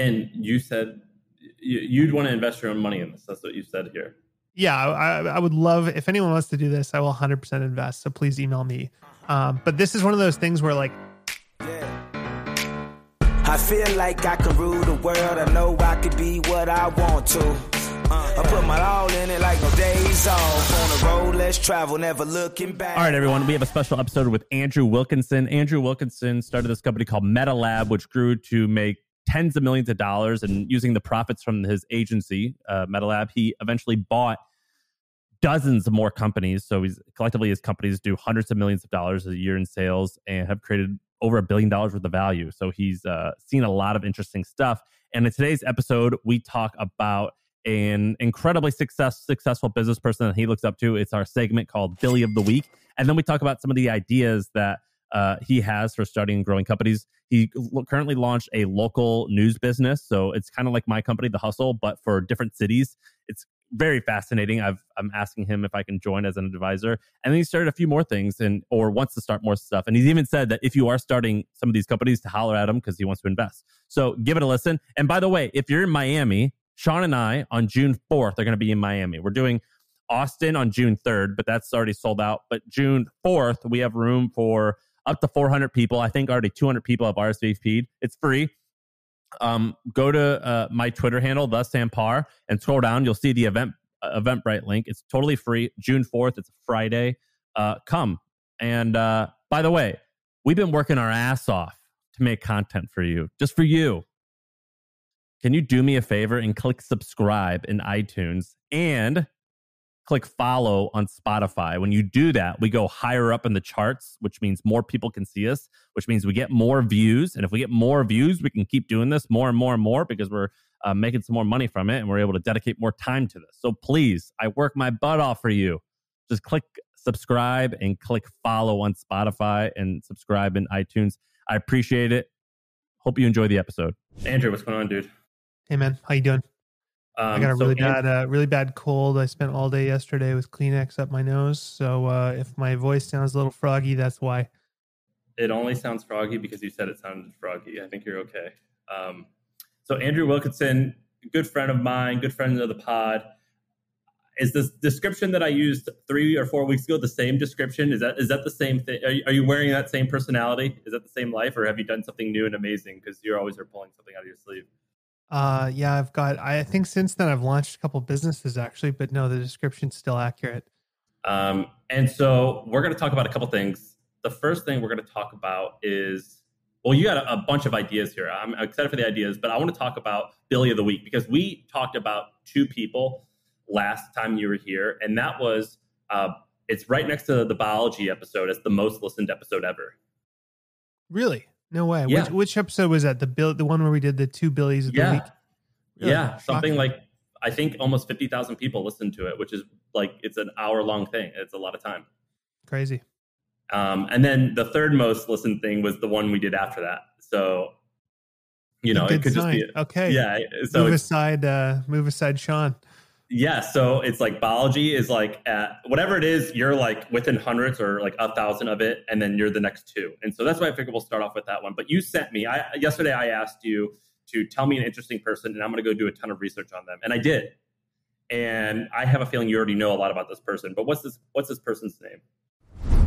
And you said you'd want to invest your own money in this. That's what you said here. Yeah, I, I would love if anyone wants to do this. I will 100% invest. So please email me. Um, but this is one of those things where like I feel like I can rule the world. I know I could be what I want to. Uh, I put my all in it like no days off. On the road, let's travel, never looking back. All right, everyone. We have a special episode with Andrew Wilkinson. Andrew Wilkinson started this company called MetaLab, which grew to make tens of millions of dollars. And using the profits from his agency, uh, MetaLab, he eventually bought dozens of more companies. So he's collectively his companies do hundreds of millions of dollars a year in sales and have created over a billion dollars worth of value. So he's uh, seen a lot of interesting stuff. And in today's episode, we talk about an incredibly success, successful business person that he looks up to. It's our segment called Billie of the Week. And then we talk about some of the ideas that uh, he has for starting and growing companies. He currently launched a local news business. So it's kind of like my company, The Hustle, but for different cities. It's very fascinating. I've I'm asking him if I can join as an advisor, and then he started a few more things and or wants to start more stuff. And he's even said that if you are starting some of these companies, to holler at him because he wants to invest. So give it a listen. And by the way, if you're in Miami, Sean and I on June 4th are going to be in Miami. We're doing Austin on June 3rd, but that's already sold out. But June 4th, we have room for up to 400 people. I think already 200 people have RSVP'd. It's free um, go to uh, my Twitter handle, theSamParr, and scroll down. You'll see the event uh, Eventbrite link. It's totally free. June fourth. It's a Friday. Uh, come and uh, by the way, we've been working our ass off to make content for you, just for you. Can you do me a favor and click subscribe in iTunes and click follow on Spotify. When you do that, we go higher up in the charts, which means more people can see us, which means we get more views. And if we get more views, we can keep doing this more and more and more because we're uh, making some more money from it and we're able to dedicate more time to this. So please, I work my butt off for you. Just click subscribe and click follow on Spotify and subscribe in iTunes. I appreciate it. Hope you enjoy the episode. Andrew, what's going on, dude? Hey man, how you doing? Um, I got a really so bad, uh, really bad cold. I spent all day yesterday with Kleenex up my nose. So uh, if my voice sounds a little froggy, that's why. It only sounds froggy because you said it sounded froggy. I think you're okay. Um, so Andrew Wilkinson, good friend of mine, good friend of the pod. Is this description that I used three or four weeks ago the same description? Is that is that the same thing? Are you, are you wearing that same personality? Is that the same life, or have you done something new and amazing? Because you're always pulling something out of your sleeve. Uh, yeah, I've got. I think since then I've launched a couple businesses actually, but no, the description's still accurate. Um, and so we're going to talk about a couple things. The first thing we're going to talk about is, well, you got a, a bunch of ideas here. I'm excited for the ideas, but I want to talk about Billie of the Week because we talked about two people last time you were here, and that was uh, it's right next to the biology episode. It's the most listened episode ever. Really? No way. Yeah. Which, which episode was that? The bill, the one where we did the two Billies of yeah. the week. Really? Yeah, something like I think almost fifty thousand people listened to it, which is like it's an hour long thing. It's a lot of time. Crazy. Um, and then the third most listened thing was the one we did after that. So, you know, it could sign. just be okay. Yeah. So move aside. Uh, move aside, Sean yeah so it's like biology is like at whatever it is you're like within hundreds or like a thousand of it and then you're the next two. And so that's why i figured we'll start off with that one. But you sent me i yesterday i asked you to tell me an interesting person and i'm going to go do a ton of research on them. And i did. And i have a feeling you already know a lot about this person but what's this what's this person's name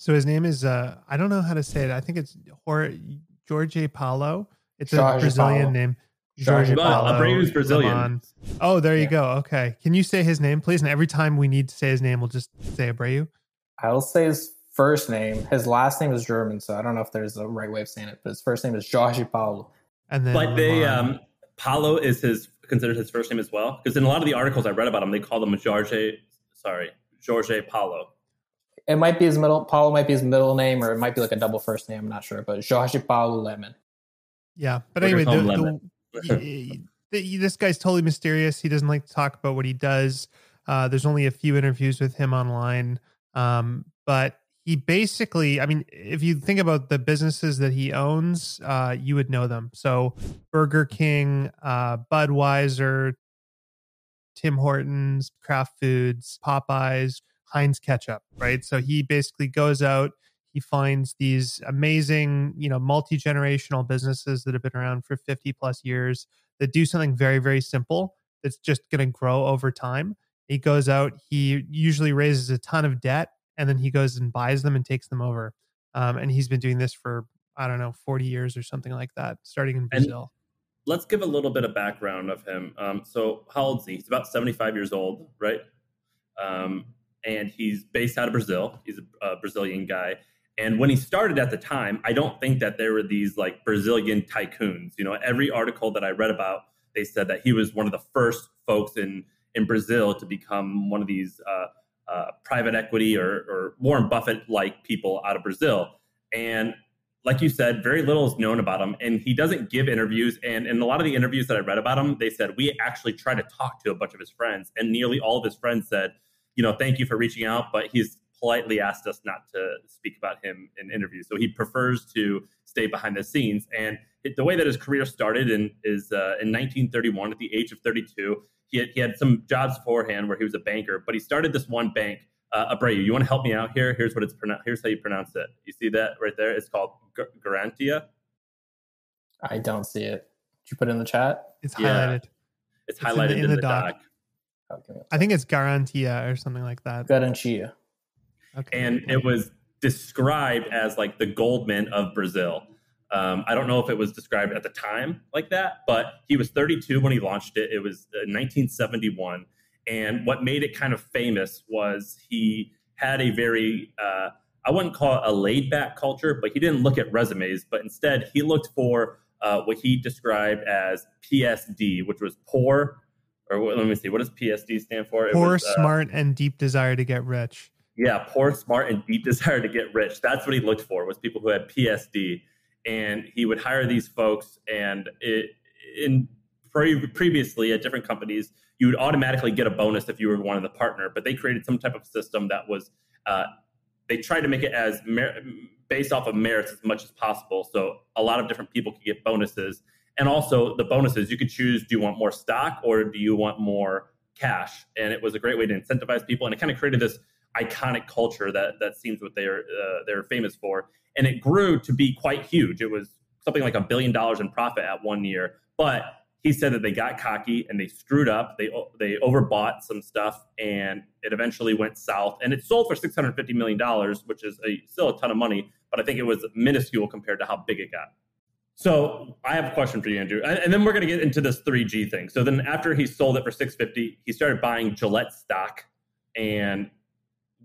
So his name is uh I don't know how to say it. I think it's Jorge Paulo. It's Jorge a Brazilian Paulo. name. Jorge Paulo. Abreu's Brazilian. Lemann. Oh, there you yeah. go. Okay. Can you say his name, please? And every time we need to say his name, we'll just say Abreu. I'll say his first name. His last name is German, so I don't know if there's a right way of saying it, but his first name is Jorge Paulo. And then But they um Paulo is his considered his first name as well. Because in a lot of the articles I read about him, they call him Jorge sorry, Jorge Paulo. It might be his middle. Paulo might be his middle name, or it might be like a double first name. I'm not sure, but Jorge Paulo Lemann. Yeah, but anyway, the, the, this guy's totally mysterious. He doesn't like to talk about what he does. Uh, there's only a few interviews with him online, um, but he basically, I mean, if you think about the businesses that he owns, uh, you would know them. So Burger King, uh, Budweiser, Tim Hortons, Kraft Foods, Popeyes, Heinz Ketchup, right? So he basically goes out, he finds these amazing, you know, multi generational businesses that have been around for 50 plus years that do something very, very simple that's just going to grow over time. He goes out, he usually raises a ton of debt, and then he goes and buys them and takes them over. Um, and he's been doing this for, I don't know, 40 years or something like that, starting in Brazil. And let's give a little bit of background of him. Um, so, how old is he? He's about 75 years old, right? Um, and he's based out of Brazil. He's a, a Brazilian guy. And when he started at the time, I don't think that there were these like Brazilian tycoons. You know, every article that I read about, they said that he was one of the first folks in in Brazil to become one of these uh, uh, private equity or, or Warren Buffett like people out of Brazil. And like you said, very little is known about him, and he doesn't give interviews. And in a lot of the interviews that I read about him, they said we actually tried to talk to a bunch of his friends, and nearly all of his friends said, you know, thank you for reaching out, but he's politely asked us not to speak about him in interviews. So he prefers to stay behind the scenes. And it, the way that his career started in, is uh, in 1931, at the age of 32, he had, he had some jobs beforehand where he was a banker, but he started this one bank. Uh, Abreu, you want to help me out here? Here's what it's pronounced. Here's how you pronounce it. You see that right there? It's called Garantia. I don't see it. Did you put it in the chat? It's yeah. highlighted. It's, it's highlighted in the, in in the, the doc. doc. I think it's Garantia or something like that. Garantia. Okay. And it was described as like the Goldman of Brazil. Um, I don't know if it was described at the time like that, but he was 32 when he launched it. It was 1971. And what made it kind of famous was he had a very, uh, I wouldn't call it a laid back culture, but he didn't look at resumes, but instead he looked for uh, what he described as PSD, which was poor, or let me see, what does PSD stand for? Poor, was, uh, smart, and deep desire to get rich. Yeah, poor, smart, and deep desire to get rich. That's what he looked for was people who had PSD, and he would hire these folks. And it, in pre- previously at different companies, you would automatically get a bonus if you were one of the partner. But they created some type of system that was uh, they tried to make it as mer- based off of merits as much as possible. So a lot of different people could get bonuses, and also the bonuses you could choose: do you want more stock or do you want more cash? And it was a great way to incentivize people, and it kind of created this iconic culture that that seems what they're uh, they're famous for. And it grew to be quite huge. It was something like a billion dollars in profit at one year. But he said that they got cocky and they screwed up. They they overbought some stuff, and it eventually went south. And it sold for six hundred fifty million dollars, which is a, still a ton of money. But I think it was minuscule compared to how big it got. So I have a question for you, Andrew, and, then we're going to get into this 3G thing. So then after he sold it for 650, he started buying Gillette stock, and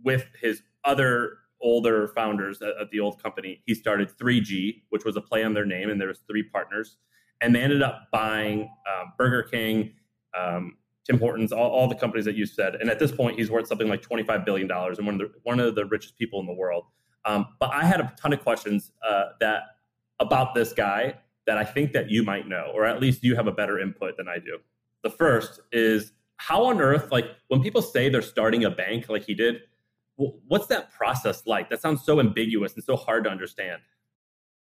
with his other older founders at, at, the old company, he started 3G, which was a play on their name, and there was three partners, and they ended up buying uh, Burger King, um, Tim Hortons, all, all, the companies that you said. And at this point, he's worth something like 25 billion dollars and one of the one of the richest people in the world. Um, but I had a ton of questions uh, that about this guy that I think that you might know, or at least you have a better input than I do. The first is how on earth, like when people say they're starting a bank, like he did what's that process like? That sounds so ambiguous and so hard to understand.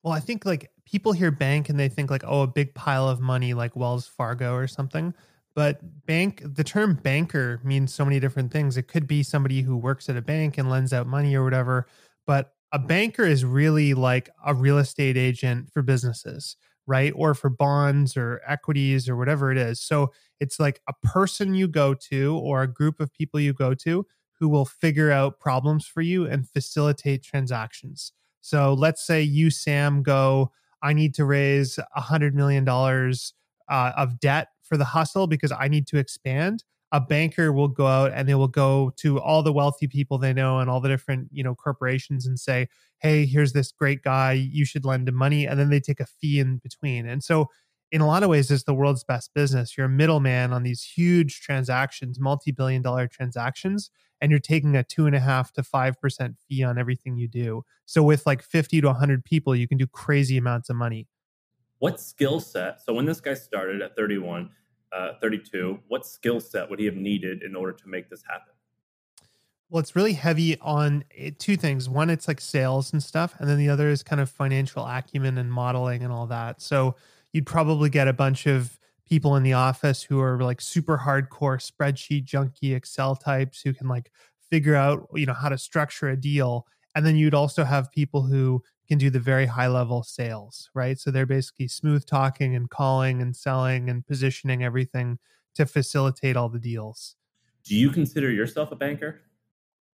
Well, I think like people hear bank and they think like, oh, a big pile of money like Wells Fargo or something. But bank, the term banker means so many different things. It could be somebody who works at a bank and lends out money or whatever. But a banker is really like a real estate agent for businesses, right? Or for bonds or equities or whatever it is. So it's like a person you go to or a group of people you go to who will figure out problems for you and facilitate transactions. So let's say you, Sam, go, I need to raise a $100 million uh, of debt for the hustle because I need to expand. A banker will go out and they will go to all the wealthy people they know and all the different, you know, corporations and say, "Hey, here's this great guy. You should lend him money." And then they take a fee in between. And so in a lot of ways, it's the world's best business. You're a middleman on these huge transactions, multi billion dollar transactions, and you're taking a two and a half to five percent fee on everything you do. So with like 50 to 100 people, you can do crazy amounts of money. What skill set? So when this guy started at 31, uh, 32. What skill set would he have needed in order to make this happen? Well, it's really heavy on eh, two things. One, it's like sales and stuff, and then the other is kind of financial acumen and modeling and all that. So you'd probably get a bunch of people in the office who are like super hardcore spreadsheet junkie Excel types who can like figure out you know how to structure a deal, and then you'd also have people who can do the very high level sales, right? So they're basically smooth talking and calling and selling and positioning everything to facilitate all the deals. Do you consider yourself a banker?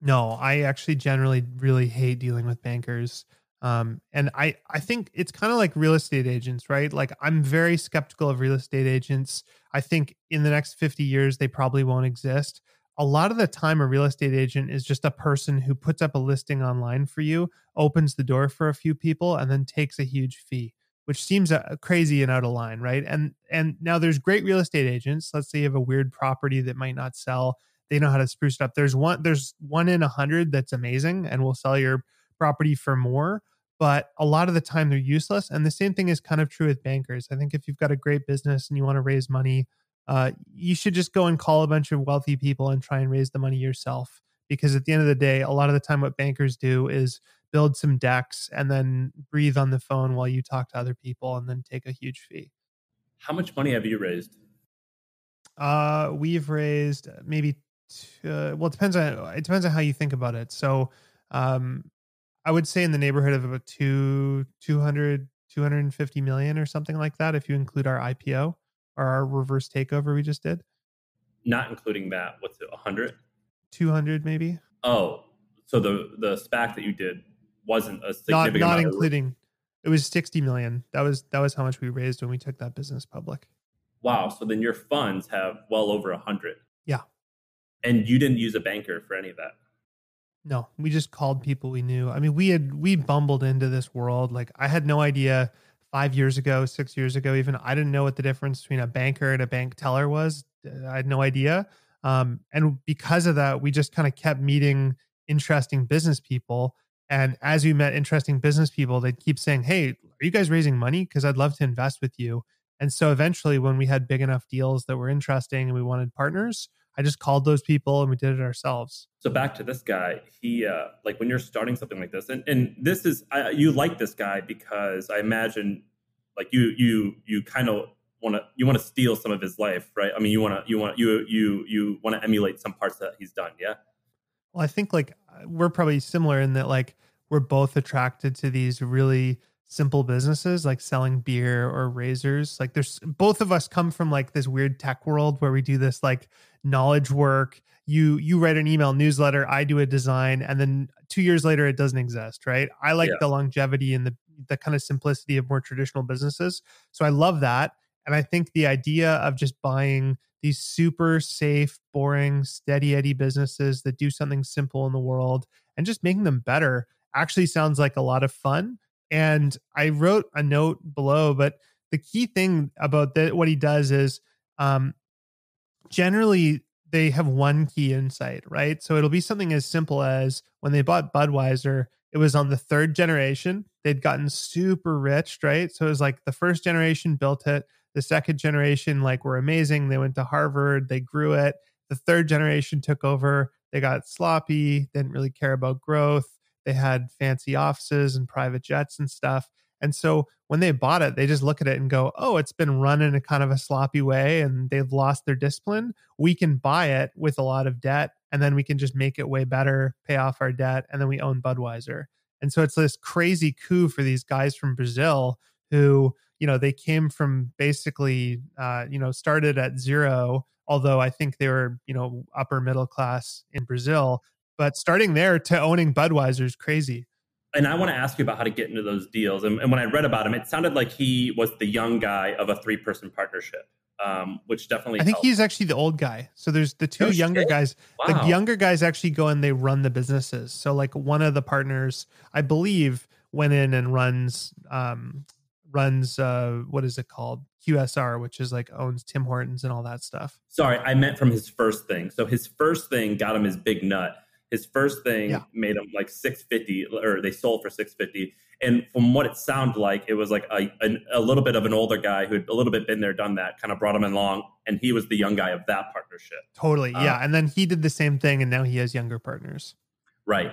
No, I actually generally really hate dealing with bankers. Um, and I, I think it's kind of like real estate agents, right? Like I'm very skeptical of real estate agents. I think in the next 50 years, they probably won't exist. A lot of the time, a real estate agent is just a person who puts up a listing online for you, opens the door for a few people, and then takes a huge fee, which seems uh, crazy and out of line, right? And and now there's great real estate agents. Let's say you have a weird property that might not sell they know how to spruce it up. There's one there's one in a hundred that's amazing and will sell your property for more. But a lot of the time they're useless. And the same thing is kind of true with bankers. I think if you've got a great business and you want to raise money, uh, you should just go and call a bunch of wealthy people and try and raise the money yourself. Because at the end of the day, a lot of the time, what bankers do is build some decks and then breathe on the phone while you talk to other people and then take a huge fee. How much money have you raised? Uh, we've raised maybe uh, well, it depends on it depends on how you think about it. So, um, I would say in the neighborhood of about two 200 250 million or something like that if you include our IPO or our reverse takeover we just did. Not including that, what's it? 100? 200 maybe. Oh, so the the SPAC that you did wasn't a significant not, not including it was 60 million. That was that was how much we raised when we took that business public. Wow, so then your funds have well over a 100. Yeah. And you didn't use a banker for any of that. No, we just called people we knew. I mean, we had we bumbled into this world. Like I had no idea five years ago, six years ago, even I didn't know what the difference between a banker and a bank teller was. I had no idea. Um, and because of that, we just kind of kept meeting interesting business people. And as we met interesting business people, they'd keep saying, Hey, are you guys raising money? Because I'd love to invest with you. And so eventually, when we had big enough deals that were interesting and we wanted partners, I just called those people and we did it ourselves. So back to this guy, he uh, like when you're starting something like this, and and this is I, you like this guy because I imagine like you you you kind of want to you want to steal some of his life, right? I mean, you want to you want you you you want to emulate some parts that he's done, yeah. Well, I think like we're probably similar in that like we're both attracted to these really simple businesses like selling beer or razors like there's both of us come from like this weird tech world where we do this like knowledge work you you write an email newsletter i do a design and then two years later it doesn't exist right i like yeah. the longevity and the the kind of simplicity of more traditional businesses so i love that and i think the idea of just buying these super safe boring steady eddy businesses that do something simple in the world and just making them better actually sounds like a lot of fun and I wrote a note below, but the key thing about the, what he does is um, generally they have one key insight, right? So it'll be something as simple as when they bought Budweiser, it was on the third generation. They'd gotten super rich, right? So it was like the first generation built it. The second generation, like, were amazing. They went to Harvard, they grew it. The third generation took over. They got sloppy, didn't really care about growth. They had fancy offices and private jets and stuff. And so when they bought it, they just look at it and go, oh, it's been run in a kind of a sloppy way and they've lost their discipline. We can buy it with a lot of debt and then we can just make it way better, pay off our debt, and then we own Budweiser. And so it's this crazy coup for these guys from Brazil who, you know, they came from basically, uh, you know, started at zero, although I think they were, you know, upper middle class in Brazil, but starting there to owning Budweiser is crazy. And I want to ask you about how to get into those deals. And, and when I read about him, it sounded like he was the young guy of a three person partnership. Um, which definitely I think helped. he's actually the old guy. So there's the two younger shit. guys. Wow. The younger guys actually go and they run the businesses. So like one of the partners, I believe, went in and runs um runs uh what is it called? QSR, which is like owns Tim Hortons and all that stuff. Sorry, I meant from his first thing. So his first thing got him his big nut His first thing Yeah. made him like 650 or they sold for 650. And from what it sounded like, it was like a, a, a little bit of an older guy who had a little bit been there, done that, kind of brought him along. And he was the young guy of that partnership. Totally. Uh, yeah. And then he did the same thing and now he has younger partners. Right.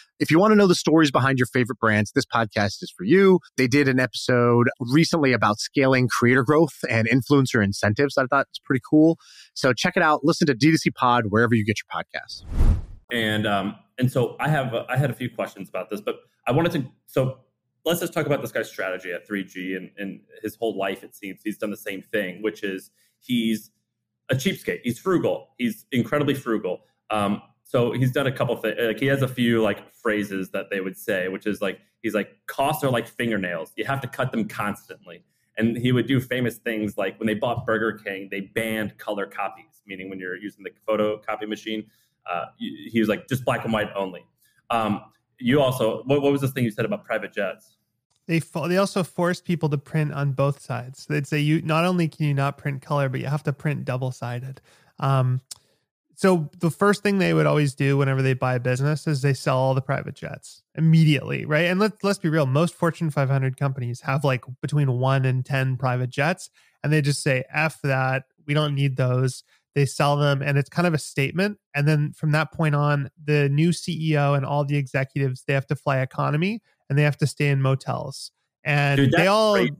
If you want to know the stories behind your favorite brands, this podcast is for you. They did an episode recently about scaling creator growth and influencer incentives. I thought it's pretty cool. So check it out. Listen to D2C Pod wherever you get your podcasts. And um, and so I have I had a few questions about this, but I wanted to so let's just talk about this guy's strategy at 3G and, and his whole life. It seems he's done the same thing, which is he's a cheapskate. He's frugal. He's incredibly frugal. Um, so he's done a couple things. Like he has a few like phrases that they would say, which is like he's like costs are like fingernails. You have to cut them constantly. And he would do famous things like when they bought Burger King, they banned color copies, meaning when you're using the photocopy machine, uh, he was like just black and white only. Um, you also, what, what was this thing you said about private jets? They fo- they also forced people to print on both sides. They'd say you not only can you not print color, but you have to print double sided. Um, so the first thing they would always do whenever they buy a business is they sell all the private jets immediately, right? And let's let's be real, most Fortune 500 companies have like between one and ten private jets, and they just say "f that," we don't need those. They sell them, and it's kind of a statement. And then from that point on, the new CEO and all the executives they have to fly economy and they have to stay in motels, and Dude, they all crazy.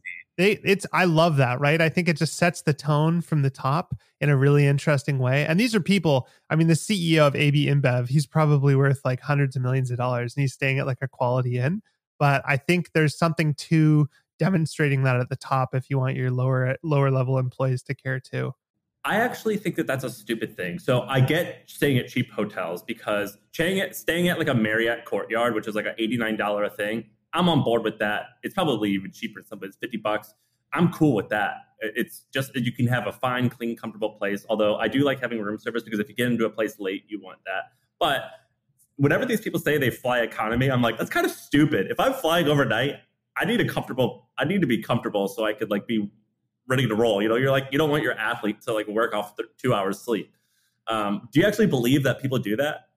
They it's i love that right i think it just sets the tone from the top in a really interesting way and these are people i mean the ceo of ab inbev he's probably worth like hundreds of millions of dollars and he's staying at like a quality inn but i think there's something to demonstrating that at the top if you want your lower lower level employees to care too I actually think that that's a stupid thing. So I get staying at cheap hotels because staying at staying at like a Marriott Courtyard, which is like an eighty nine dollar a thing. I'm on board with that. It's probably even cheaper than something. It's fifty bucks. I'm cool with that. It's just that you can have a fine, clean, comfortable place. Although I do like having room service because if you get into a place late, you want that. But whenever these people say they fly economy, I'm like, that's kind of stupid. If I'm flying overnight, I need a comfortable. I need to be comfortable so I could like be ready to roll. You know, you're like you don't want your athlete to like work off th- two hours sleep. Um, do you actually believe that people do that?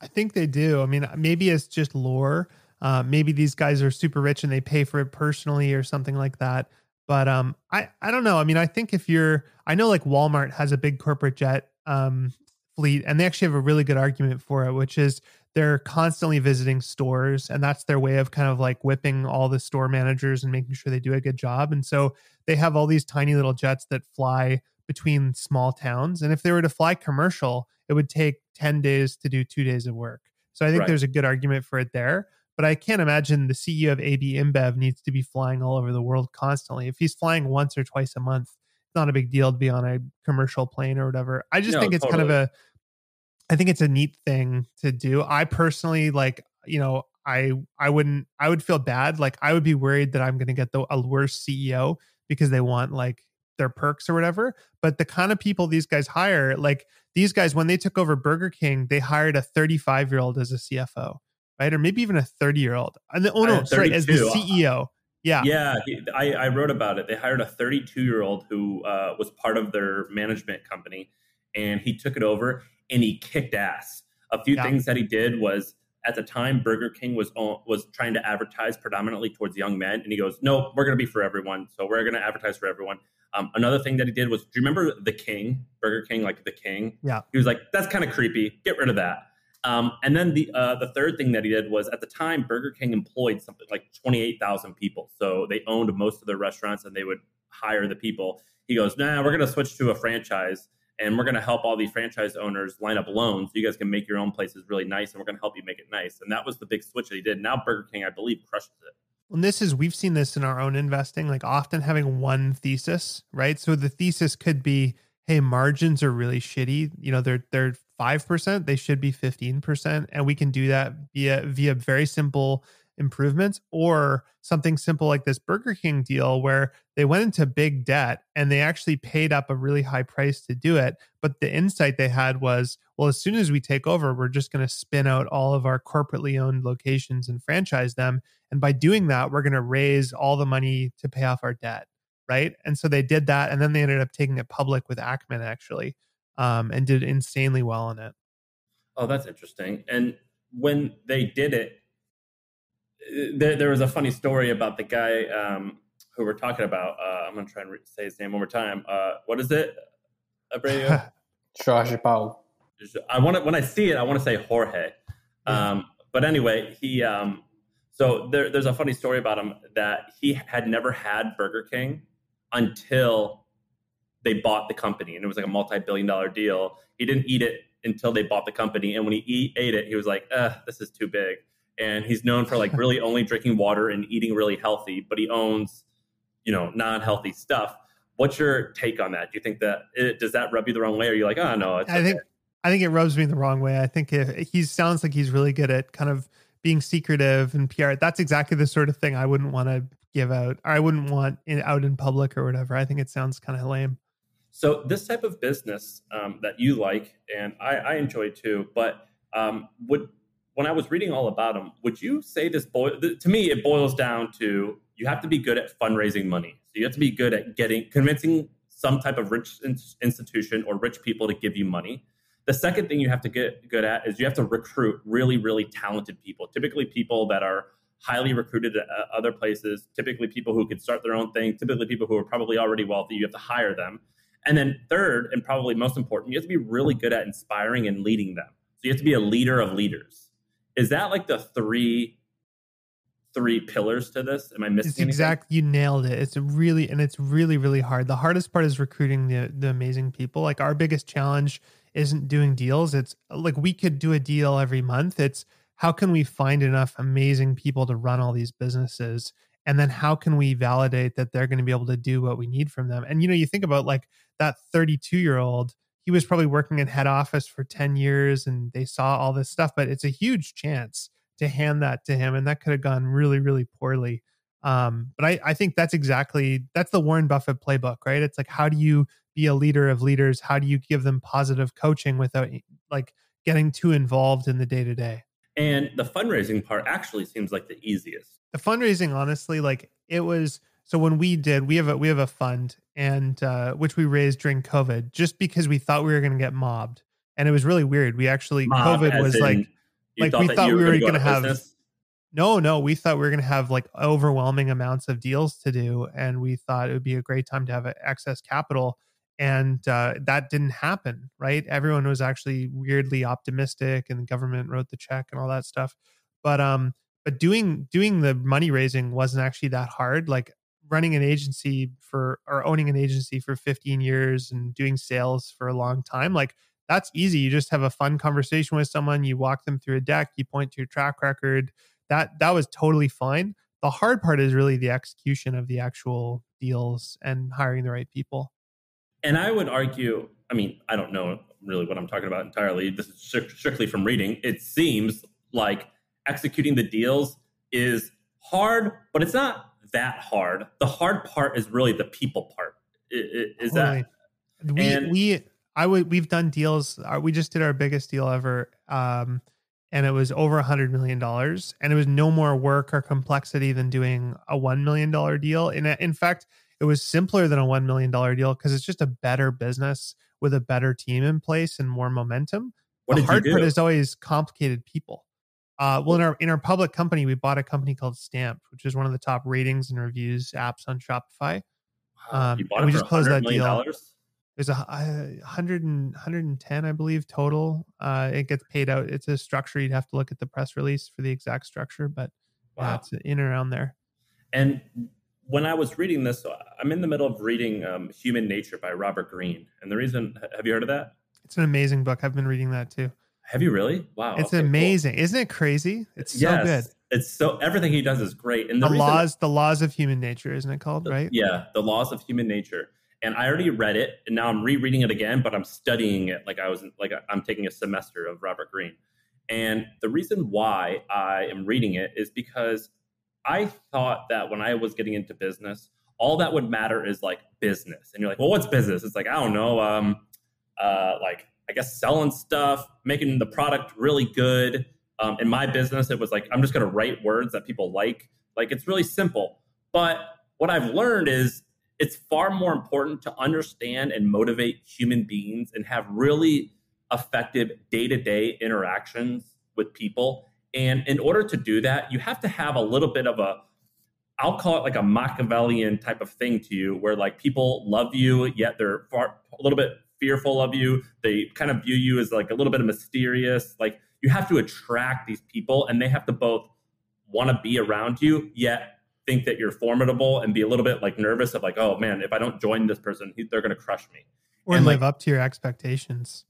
i think they do i mean maybe it's just lore uh, maybe these guys are super rich and they pay for it personally or something like that. But um i i don't know. I mean i think if you're i know like walmart has a big corporate jet um fleet and they actually have a really good argument for it which is they're constantly visiting stores and that's their way of kind of like whipping all the store managers and making sure they do a good job. And so they have all these tiny little jets that fly between small towns and if they were to fly commercial it would take 10 days to do 2 days of work. So i think Right. there's a good argument for it there but I can't imagine the CEO of AB InBev needs to be flying all over the world constantly. If he's flying once or twice a month, it's not a big deal to be on a commercial plane or whatever. I just No, think it's kind of a I think it's a neat thing to do. I personally like, you know, I I wouldn't I would feel bad. Like I would be worried that I'm going to get the a worse CEO because they want like their perks or whatever. But the kind of people these guys hire, like these guys when they took over Burger King, they hired a 35 year old as a CFO, right? Or maybe even a 30 year old. And the, oh no, sorry, as the CEO. Yeah. Yeah, he- I, I wrote about it. They hired a 32 year old who uh, was part of their management company, and he took it over and he kicked ass. A few Yeah. things that he did was at the time Burger King was was trying to advertise predominantly towards young men, and he goes, "No, we're going to be for everyone. So we're going to advertise for everyone." Um, another thing that he did was, do you remember the King, Burger King, like the King? Yeah. He was like, "That's kind of creepy. Get rid of that." Um, and then the uh, the third thing that he did was at the time Burger King employed something like twenty eight thousand people, so they owned most of their restaurants and they would hire the people. He goes, "Nah, we're going to switch to a franchise." And we're going to help all these franchise owners line up loans. So you guys can make your own places really nice, and we're going to help you make it nice. And that was the big switch that he did. Now Burger King, I believe, crushes it. And this is we've seen this in our own investing, like often having one thesis, right? So the thesis could be, hey, margins are really shitty. You know, they're they're 5%, they should be 15%. And we can do that via via very simple improvements or something simple like this Burger King deal where they went into big debt and they actually paid up a really high price to do it. But the insight they had was, well, as soon as we take over, we're just going to spin out all of our corporately owned locations and franchise them. And by doing that, we're going to raise all the money to pay off our debt. Right. And so they did that. And then they ended up taking it public with Ackman actually um, and did insanely well on it. Oh, that's interesting. And when they did it, there, there was a funny story about the guy um, who we're talking about. Uh, I'm going to try and re- say his name one more time. Uh, what is it, Abreu? Josh Paul. I want to when I see it, I want to say Jorge. Um, but anyway, he um, so there, there's a funny story about him that he had never had Burger King until they bought the company, and it was like a multi-billion dollar deal. He didn't eat it until they bought the company, and when he eat, ate it, he was like, "This is too big." And he's known for like really only drinking water and eating really healthy, but he owns, you know, non-healthy stuff. What's your take on that? Do you think that it, does that rub you the wrong way, or are you like, "Oh no"? I okay. think I think it rubs me the wrong way. I think if, he sounds like he's really good at kind of being secretive and PR. That's exactly the sort of thing I wouldn't want to give out. Or I wouldn't want it out in public or whatever. I think it sounds kind of lame. So this type of business um, that you like and I, I enjoy too, but um, would when I was reading all about them, would you say this boil to me? It boils down to you have to be good at fundraising money. So you have to be good at getting convincing some type of rich institution or rich people to give you money. The second thing you have to get good at is you have to recruit really, really talented people, typically people that are highly recruited at other places, typically people who could start their own thing, typically people who are probably already wealthy. You have to hire them. And then third, and probably most important, you have to be really good at inspiring and leading them. So you have to be a leader of leaders. Is that like the three three pillars to this? Am I missing? It's exactly You nailed it. It's really and it's really really hard. The hardest part is recruiting the the amazing people. Like our biggest challenge isn't doing deals. It's like we could do a deal every month. It's how can we find enough amazing people to run all these businesses? And then how can we validate that they're going to be able to do what we need from them? And you know, you think about like that 32 year old, he was probably working in head office for 10 years and they saw all this stuff, but it's a huge chance to hand that to him. And that could have gone really, really poorly. Um, but I, I think that's exactly that's the Warren Buffett playbook, right? It's like how do you be a leader of leaders? How do you give them positive coaching without like getting too involved in the day to day? And the fundraising part actually seems like the easiest. The fundraising, honestly, like it was. So when we did, we have a we have a fund and uh, which we raised during COVID, just because we thought we were going to get mobbed, and it was really weird. We actually Mob, COVID was like like we thought we were going to have. Business? No, no, we thought we were going to have like overwhelming amounts of deals to do, and we thought it would be a great time to have excess capital and uh, that didn't happen right everyone was actually weirdly optimistic and the government wrote the check and all that stuff but um but doing doing the money raising wasn't actually that hard like running an agency for or owning an agency for 15 years and doing sales for a long time like that's easy you just have a fun conversation with someone you walk them through a deck you point to your track record that that was totally fine the hard part is really the execution of the actual deals and hiring the right people and I would argue, I mean, I don't know really what I'm talking about entirely. This is strictly from reading. It seems like executing the deals is hard, but it's not that hard. The hard part is really the people part. Is that we and, we I would we've done deals. Uh, we just did our biggest deal ever, um, and it was over a hundred million dollars, and it was no more work or complexity than doing a one million dollar deal. In in fact, it was simpler than a $1 million deal because it's just a better business with a better team in place and more momentum. What the hard part is always complicated people. Uh, well, in our in our public company, we bought a company called Stamped, which is one of the top ratings and reviews apps on Shopify. Um, we just closed that deal. Dollars? There's a, a hundred and 110, I believe, total. Uh, it gets paid out. It's a structure. You'd have to look at the press release for the exact structure, but wow. yeah, it's in and around there. And when I was reading this, I'm in the middle of reading um, Human Nature by Robert Greene. And the reason, have you heard of that? It's an amazing book. I've been reading that too. Have you really? Wow. It's okay, amazing. Cool. Isn't it crazy? It's yes, so good. It's so everything he does is great. And the, the laws, the laws of human nature, isn't it called? The, right? Yeah, the laws of human nature. and I already read it, and now I'm rereading it again, but I'm studying it like I was like I'm taking a semester of Robert Greene. And the reason why I am reading it is because I thought that when I was getting into business, all that would matter is like business. And you're like, well, what's business? It's like, I don't know, um, uh, like I guess selling stuff, making the product really good. Um, in my business, it was like, I'm just going to write words that people like. Like it's really simple. But what I've learned is it's far more important to understand and motivate human beings and have really effective day to day interactions with people. And in order to do that, you have to have a little bit of a, I'll call it like a Machiavellian type of thing to you, where like people love you, yet they're far, a little bit fearful of you. They kind of view you as like a little bit of mysterious. Like you have to attract these people, and they have to both want to be around you, yet think that you're formidable and be a little bit like nervous of like, oh man, if I don't join this person, they're going to crush me. Or and live like, up to your expectations.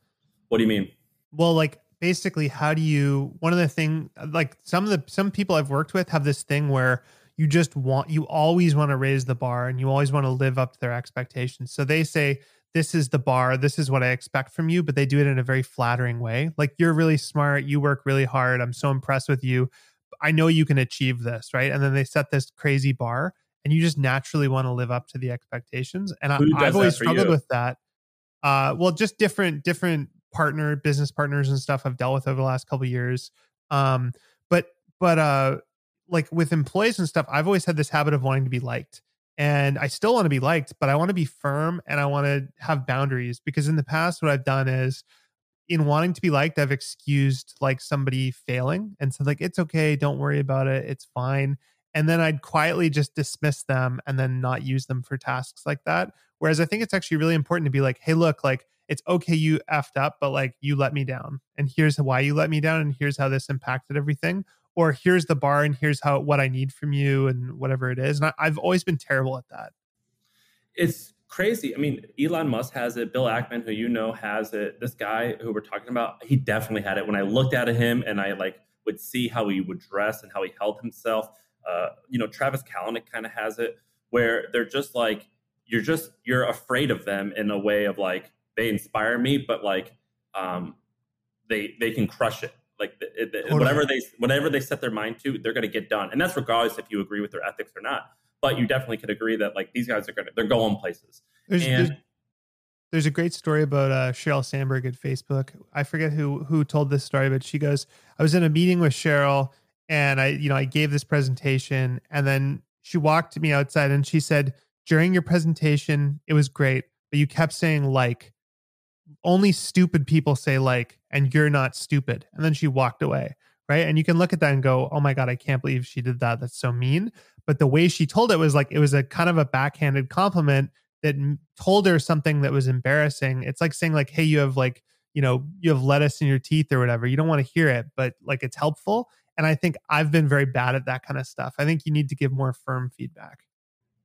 What do you mean? Well, like basically, how do you? One of the thing, like some of the some people I've worked with have this thing where you just want you always want to raise the bar and you always want to live up to their expectations. So they say this is the bar, this is what I expect from you, but they do it in a very flattering way. Like you're really smart, you work really hard. I'm so impressed with you. I know you can achieve this, right? And then they set this crazy bar and you just naturally want to live up to the expectations. And I, have always struggled you? with that. Uh, well, just different, different partner, business partners and stuff I've dealt with over the last couple years. Um, but, but, uh, like with employees and stuff, I've always had this habit of wanting to be liked. And I still want to be liked, but I want to be firm and I want to have boundaries because in the past, what I've done is in wanting to be liked, I've excused like somebody failing and said, like, it's okay, don't worry about it, it's fine. And then I'd quietly just dismiss them and then not use them for tasks like that. Whereas I think it's actually really important to be like, hey, look, like, it's okay you effed up, but like, you let me down. And here's why you let me down. And here's how this impacted everything. Or here's the bar and here's how what I need from you and whatever it is. And I, I've always been terrible at that. It's crazy. I mean, Elon Musk has it. Bill Ackman, who you know, has it. This guy who we're talking about, he definitely had it. When I looked at him and I like would see how he would dress and how he held himself. Uh, you know, Travis Kalanick kind of has it, where they're just like you're just you're afraid of them in a way of like they inspire me, but like um, they they can crush it. Like the, the, totally. whatever they whatever they set their mind to, they're going to get done, and that's regardless if you agree with their ethics or not but you definitely could agree that like these guys are going to they're going places. There's, and, there's, there's a great story about uh, Sheryl Sandberg at Facebook. I forget who who told this story, but she goes, "I was in a meeting with Sheryl, and I, you know, I gave this presentation, and then she walked to me outside, and she said, during your presentation, it was great, but you kept saying like." Only stupid people say like, and you're not stupid. And then she walked away right? And you can look at that and go, "Oh my god, I can't believe she did that. That's so mean." But the way she told it was like it was a kind of a backhanded compliment that told her something that was embarrassing. It's like saying like, "Hey, you have like, you know, you have lettuce in your teeth or whatever." You don't want to hear it, but like it's helpful. And I think I've been very bad at that kind of stuff. I think you need to give more firm feedback.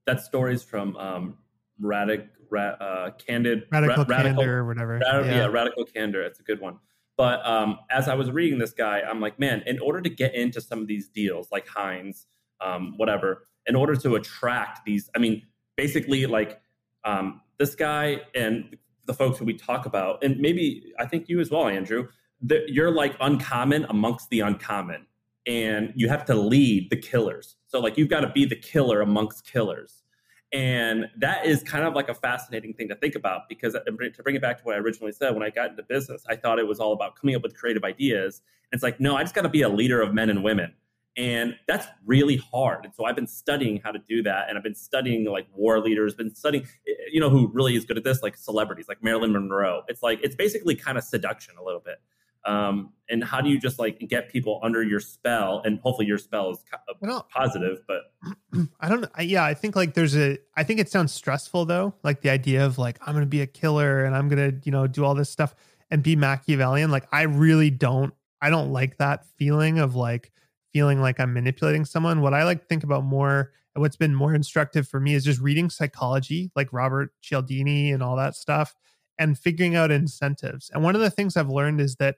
That story's from um, Radic, ra- uh, Candid, Radical ra- Candor or whatever. Yeah. yeah, Radical Candor. It's a good one. But um, as I was reading this guy, I'm like, man, in order to get into some of these deals, like Heinz, um, whatever, in order to attract these, I mean, basically, like um, this guy and the folks who we talk about, and maybe I think you as well, Andrew, that you're like uncommon amongst the uncommon, and you have to lead the killers. So, like, you've got to be the killer amongst killers. And that is kind of like a fascinating thing to think about because to bring it back to what I originally said, when I got into business, I thought it was all about coming up with creative ideas. And it's like, no, I just got to be a leader of men and women. And that's really hard. And so I've been studying how to do that. And I've been studying like war leaders, been studying, you know, who really is good at this, like celebrities, like Marilyn Monroe. It's like, it's basically kind of seduction a little bit um, and how do you just like get people under your spell? And hopefully your spell is well, positive but i don't yeah i think like there's a i think it sounds stressful though. Like the idea of like i'm gonna be a killer and i'm gonna you know do all this stuff and be machiavellian. Like i really don't i don't like that feeling of like feeling like i'm manipulating someone. What i like to think about more and what's been more instructive for me is just reading psychology like robert cialdini and all that stuff and figuring out incentives. And one of the things i've learned is that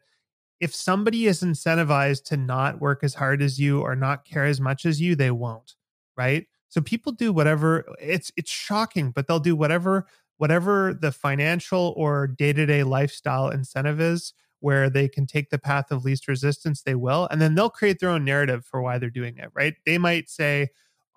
if somebody is incentivized to not work as hard as you or not care as much as you, they won't, right? So people do whatever it's it's shocking, but they'll do whatever whatever the financial or day-to-day lifestyle incentive is where they can take the path of least resistance they will and then they'll create their own narrative for why they're doing it right they might say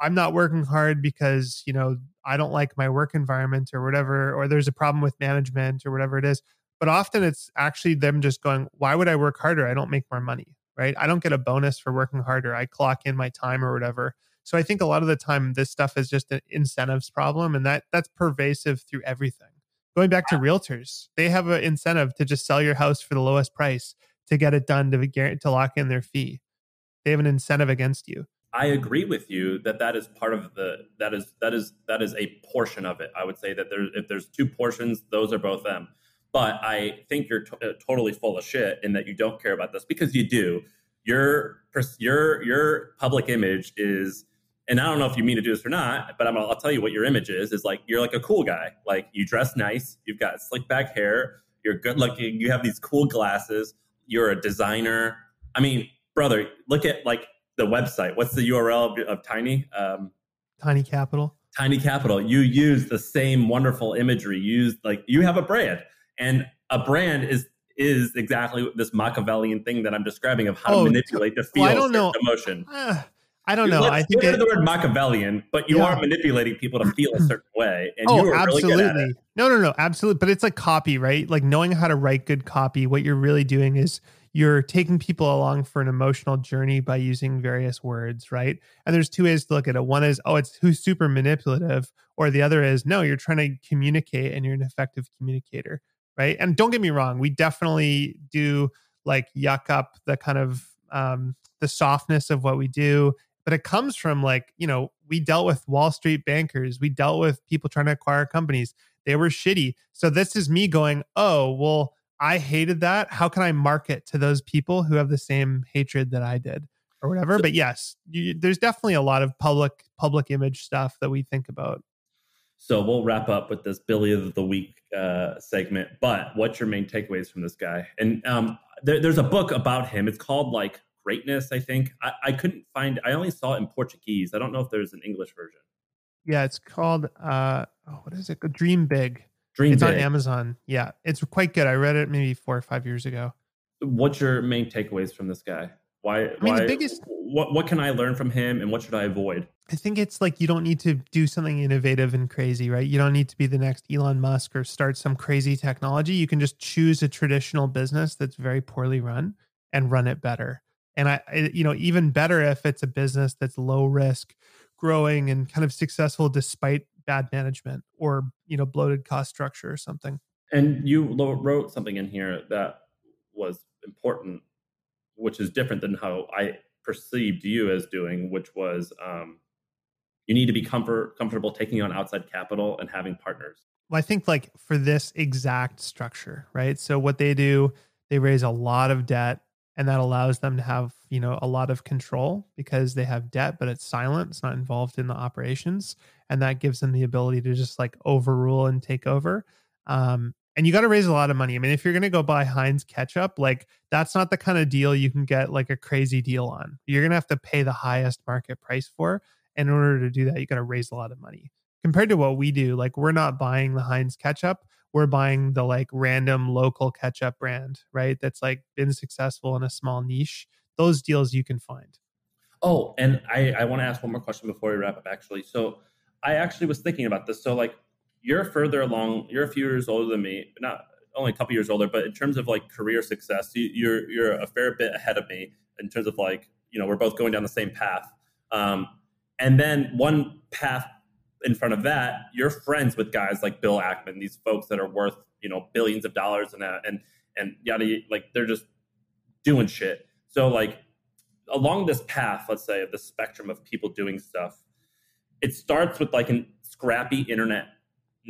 i'm not working hard because you know i don't like my work environment or whatever or there's a problem with management or whatever it is but often it's actually them just going why would i work harder? I don't make more money right? I don't get a bonus for working harder. I clock in my time or whatever. So i think a lot of the time this stuff is just an incentives problem and that that's pervasive through everything. Going back to realtors they have an incentive to just sell your house for the lowest price to get it done to to lock in their fee. They have an incentive against you. I agree with you that that is part of the that is that is that is a portion of it. I would say that there if there's two portions, those are both them. But I think you're t- uh, totally full of shit in that you don't care about this because you do. Your your your public image is and I don't know if you mean to do this or not, but I'm, I'll tell you what your image is. Is like you're like a cool guy. Like you dress nice, you've got slick back hair, you're good looking, you have these cool glasses, you're a designer. I mean, brother, look at like the website. What's the URL of, of Tiny? Um, Tiny Capital. Tiny Capital. You use the same wonderful imagery. You Use like you have a brand, and a brand is is exactly this Machiavellian thing that I'm describing of how oh, to manipulate the feel, well, I don't know. emotion. Uh, I don't know. I think it, the word Machiavellian, but you yeah. are manipulating people to feel a certain way. And oh, absolutely. Really no, no, no, absolutely. But it's like copy, right? Like knowing how to write good copy. What you're really doing is you're taking people along for an emotional journey by using various words, right? And there's two ways to look at it. One is, oh, it's who's super manipulative, or the other is, no, you're trying to communicate and you're an effective communicator, right? And don't get me wrong, we definitely do like yuck up the kind of um, the softness of what we do but it comes from like you know we dealt with wall street bankers we dealt with people trying to acquire companies they were shitty. So this is me going oh well i hated that. How can i market to those people who have the same hatred that i did? or whatever but yes you, there's definitely a lot of public public image stuff that we think about so we'll wrap up with this Billie of the week uh, segment but what's your main takeaways from this guy and um, there, there's a book about him it's called like greatness. I think I, I couldn't find. I only saw it in Portuguese. I don't know if there's an English version. Yeah, it's called uh, oh, what is it? Dream Big. Dream it's Big. on Amazon. Yeah, it's quite good. I read it maybe four or five years ago. What's your main takeaways from this guy? Why? I mean, why, the biggest. What What can I learn from him, and what should I avoid? I think it's like you don't need to do something innovative and crazy, right? You don't need to be the next Elon Musk or start some crazy technology. You can just choose a traditional business that's very poorly run and run it better. And I, you know, even better if it's a business that's low risk, growing and kind of successful despite bad management or, you know, bloated cost structure or something. And you wrote something in here that was important, which is different than how I perceived you as doing, which was um, you need to be comfort, comfortable taking on outside capital and having partners. Well, I think like for this exact structure, right? So what they do, they raise a lot of debt and that allows them to have you know a lot of control because they have debt but it's silent it's not involved in the operations and that gives them the ability to just like overrule and take over um, and you got to raise a lot of money i mean if you're going to go buy heinz ketchup like that's not the kind of deal you can get like a crazy deal on you're going to have to pay the highest market price for and in order to do that you got to raise a lot of money compared to what we do like we're not buying the heinz ketchup we're buying the like random local ketchup brand, right? That's like been successful in a small niche. Those deals you can find. Oh, and I, I want to ask one more question before we wrap up, actually. So I actually was thinking about this. So, like, you're further along, you're a few years older than me, not only a couple years older, but in terms of like career success, you, you're you're a fair bit ahead of me in terms of like, you know, we're both going down the same path. Um, and then one path in front of that, you're friends with guys like Bill Ackman, these folks that are worth you know billions of dollars and that, and and yada like they're just doing shit. So like along this path, let's say of the spectrum of people doing stuff, it starts with like a scrappy internet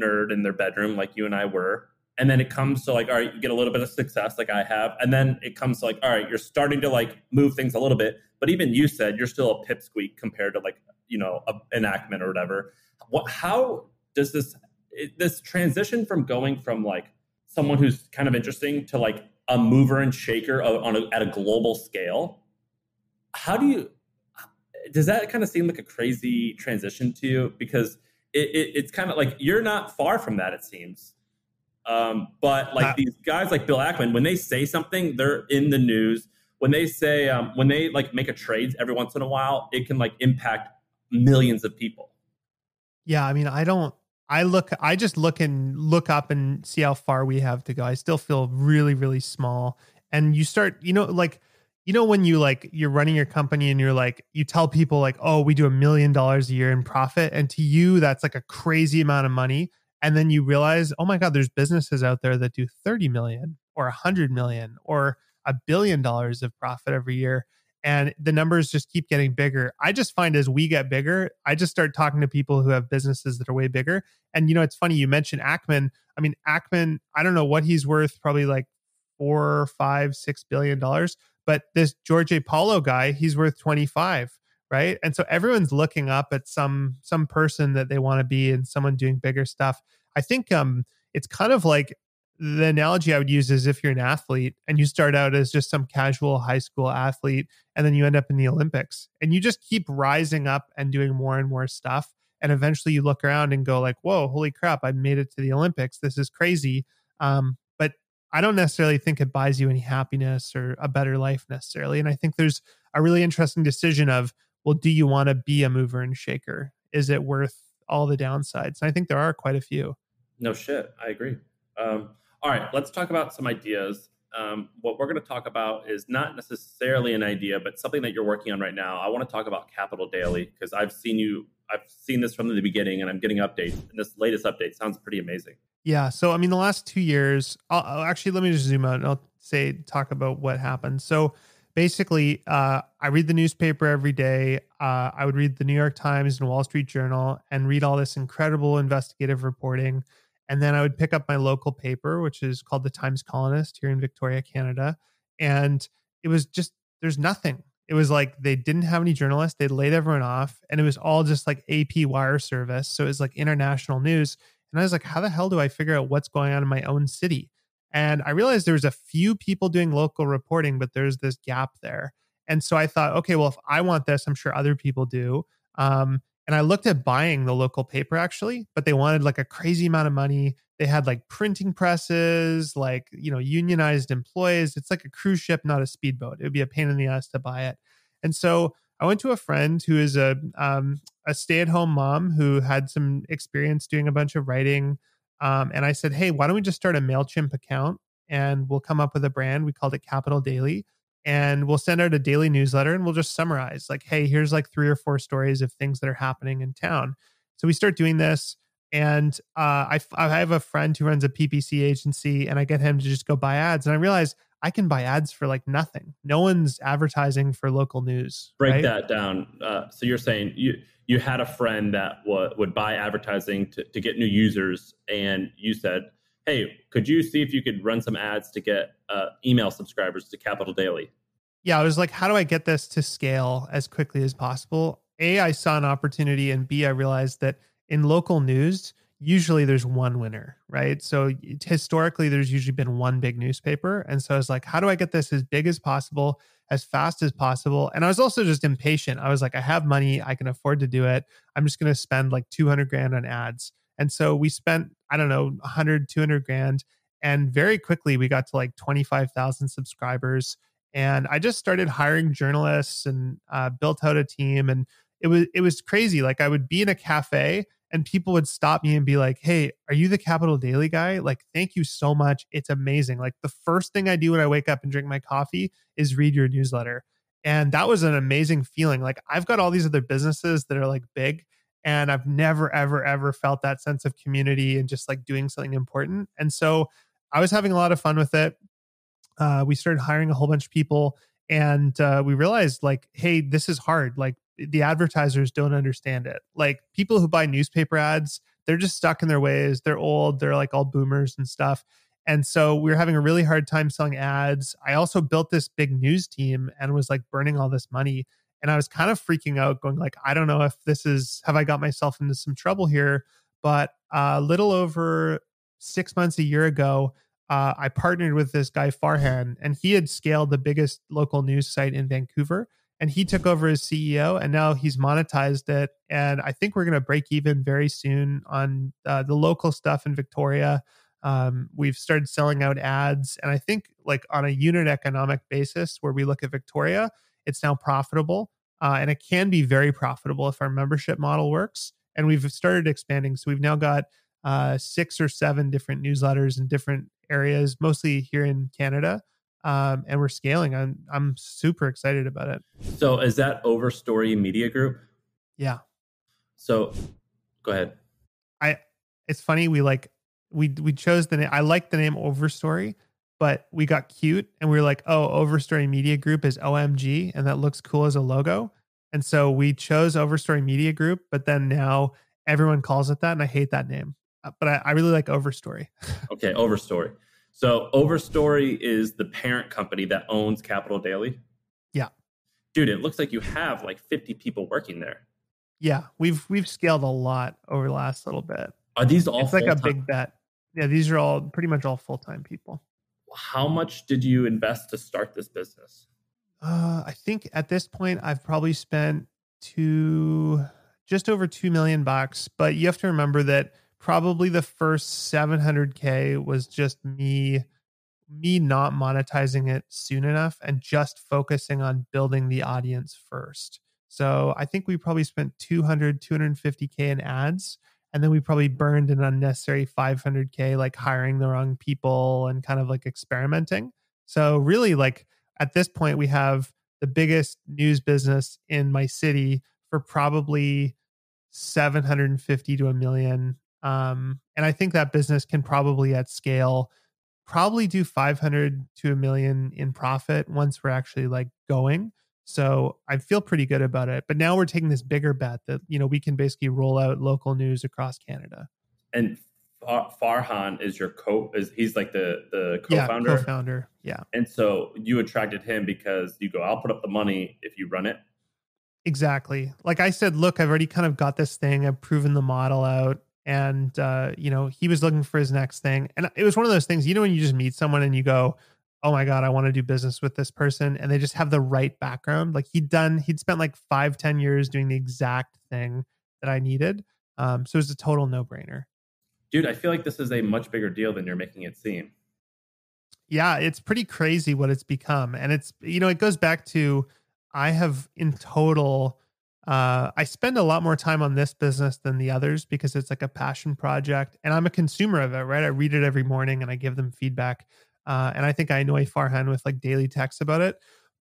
nerd in their bedroom, like you and I were. And then it comes to like, all right, you get a little bit of success, like I have. And then it comes to like, all right, you're starting to like move things a little bit. But even you said you're still a pipsqueak compared to like, you know, a, an Ackman or whatever what how does this this transition from going from like someone who's kind of interesting to like a mover and shaker on a, at a global scale how do you does that kind of seem like a crazy transition to you because it, it, it's kind of like you're not far from that. It seems. Um, but like Uh, these guys like Bill Ackman, when they say something, they're in the news. When they say, um, when they like make a trade every once in a while, it can like impact millions of people. Yeah, I mean, I don't. I look. I just look and look up and see how far we have to go. I still feel really, really small. And you start, you know, like, you know, when you like you're running your company and you're like, you tell people like, oh, we do a million dollars a year in profit, and to you that's like a crazy amount of money. And then you realize, oh my God, there's businesses out there that do 30 million or 100 million or a billion dollars of profit every year and the numbers just keep getting bigger. I just find as we get bigger, I just start talking to people who have businesses that are way bigger. And you know, it's funny you mentioned Ackman. I mean, Ackman, I don't know what he's worth, probably like four, five, six billion dollars. But this Jorge Paulo guy, he's worth 25, right? And so everyone's looking up at some some person that they want to be and someone doing bigger stuff. I think um it's kind of like the analogy I would use is if you're an athlete and you start out as just some casual high school athlete and then you end up in the Olympics and you just keep rising up and doing more and more stuff and eventually you look around and go like whoa holy crap I made it to the Olympics this is crazy um, I don't necessarily think it buys you any happiness or a better life necessarily and I think there's a really interesting decision of well do you want to be a mover and shaker is it worth all the downsides and I think there are quite a few No shit, I agree. Um, all right, let's talk about some ideas. Um, what we're going to talk about is not necessarily an idea, but something that you're working on right now. I want to talk about Capital Daily because I've seen you, I've seen this from the beginning, and I'm getting updates. And this latest update sounds pretty amazing. Yeah. So, I mean, the last two years, I'll, I'll actually let me just zoom out and I'll say, talk about what happened. So, basically, uh, I read the newspaper every day. Uh, I would read the New York Times and Wall Street Journal and read all this incredible investigative reporting. And then I would pick up my local paper, which is called the Times Colonist here in Victoria, Canada. And it was just, there's nothing. It was like they didn't have any journalists. They laid everyone off. And it was all just like AP wire service. So it was like international news. And I was like, how the hell do I figure out what's going on in my own city? And I realized there was a few people doing local reporting, but there's this gap there. And so I thought, okay, well, if I want this, I'm sure other people do. Um, and I looked at buying the local paper actually, but they wanted like a crazy amount of money. They had like printing presses, like, you know, unionized employees. It's like a cruise ship, not a speedboat. It would be a pain in the ass to buy it. And so I went to a friend who is a um, a stay at home mom who had some experience doing a bunch of writing. Um, and I said, hey, why don't we just start a MailChimp account and we'll come up with a brand. We called it Capital Daily and we'll send out a daily newsletter and we'll just summarize like hey here's like three or four stories of things that are happening in town so we start doing this and uh, I, I have a friend who runs a ppc agency and i get him to just go buy ads and i realize i can buy ads for like nothing no one's advertising for local news Break right? that down. Uh, so you're saying you you had a friend that w- would buy advertising to, to get new users, and you said, "Hey, could you see if you could run some ads to get uh, email subscribers to Capital Daily?" yeah, I was like, how do I get this to scale as quickly as possible? A, I saw an opportunity, and B, I realized that in local news, usually there's one winner, right? So historically, there's usually been one big newspaper. And so I was like, how do I get this as big as possible, as fast as possible? And I was also just impatient. I was like, I have money, I can afford to do it. I'm just going to spend like 200 grand on ads. And so we spent, I don't know, 100, 200 grand. And very quickly, we got to like 25,000 subscribers and I just started hiring journalists and uh, built out a team. And it was it was crazy. Like I would be in a cafe and people would stop me and be like, "Hey, are you the Capital Daily guy? Like, thank you so much. It's amazing. Like the first thing I do when I wake up and drink my coffee is read your newsletter." And that was an amazing feeling. Like I've got all these other businesses that are like big and I've never ever ever felt that sense of community and just like doing something important. And so I was having a lot of fun with it. Uh, we started hiring a whole bunch of people and uh, we realized like hey this is hard. Like the advertisers don't understand it. Like people who buy newspaper ads they're just stuck in their ways. They're old. They're like all boomers and stuff. And so we were having a really hard time selling ads. I also built this big news team and was like burning all this money and i was kind of freaking out going like i don't know if this is have i got myself into some trouble here but a uh, little over six months a year ago uh, I partnered with this guy Farhan, and he had scaled the biggest local news site in Vancouver. and he took over as CEO, and now he's monetized it. And I think we're going to break even very soon on uh, the local stuff in Victoria. Um, we've started selling out ads, and I think like on a unit economic basis, where we look at Victoria, it's now profitable, uh, and it can be very profitable if our membership model works. And we've started expanding, so we've now got uh, six or seven different newsletters in different areas, mostly here in Canada. Um, and we're scaling. I'm I'm super excited about it. So is that Overstory Media Group? Yeah. So go ahead. I it's funny we like we we chose the name. I like the name Overstory, but we got cute and we were like, oh, Overstory Media Group is OMG, and that looks cool as a logo. And so we chose Overstory Media Group, but then now everyone calls it that, and I hate that name. Uh, but I, I really like Overstory. okay, Overstory. So Overstory is the parent company that owns Capital Daily. Yeah. Dude, it looks like you have like 50 people working there. Yeah, we've we've scaled a lot over the last little bit. Are these all It's like a big bet. Yeah, these are all pretty much all full-time people. How much did you invest to start this business? Uh, I think at this point I've probably spent two just over 2 million bucks, but you have to remember that probably the first 700k was just me me not monetizing it soon enough and just focusing on building the audience first so i think we probably spent 200 250k in ads and then we probably burned an unnecessary 500k like hiring the wrong people and kind of like experimenting so really like at this point we have the biggest news business in my city for probably 750 to a million um, and I think that business can probably at scale probably do 500 to a million in profit once we're actually like going. So I feel pretty good about it. But now we're taking this bigger bet that, you know, we can basically roll out local news across Canada. And Farhan is your co is he's like the the co-founder. Yeah, co-founder. Yeah. And so you attracted him because you go, I'll put up the money if you run it. Exactly. Like I said, look, I've already kind of got this thing. I've proven the model out and uh, you know he was looking for his next thing and it was one of those things you know when you just meet someone and you go oh my god i want to do business with this person and they just have the right background like he'd done he'd spent like five ten years doing the exact thing that i needed um, so it was a total no-brainer dude i feel like this is a much bigger deal than you're making it seem yeah it's pretty crazy what it's become and it's you know it goes back to i have in total uh, I spend a lot more time on this business than the others because it's like a passion project and I'm a consumer of it, right? I read it every morning and I give them feedback. Uh, and I think I annoy Farhan with like daily texts about it.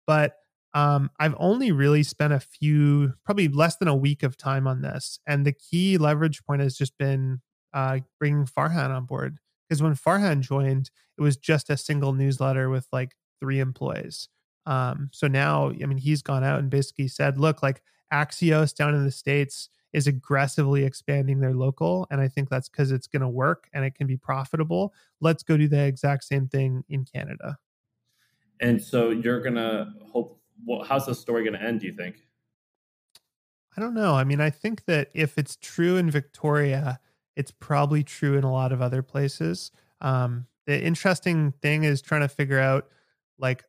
But um, I've only really spent a few, probably less than a week of time on this. And the key leverage point has just been uh, bringing Farhan on board. Because when Farhan joined, it was just a single newsletter with like three employees. Um, so now, I mean, he's gone out and basically said, look, like Axios down in the States is aggressively expanding their local. And I think that's because it's going to work and it can be profitable. Let's go do the exact same thing in Canada. And so you're going to hope, well, how's the story going to end, do you think? I don't know. I mean, I think that if it's true in Victoria, it's probably true in a lot of other places. Um, the interesting thing is trying to figure out like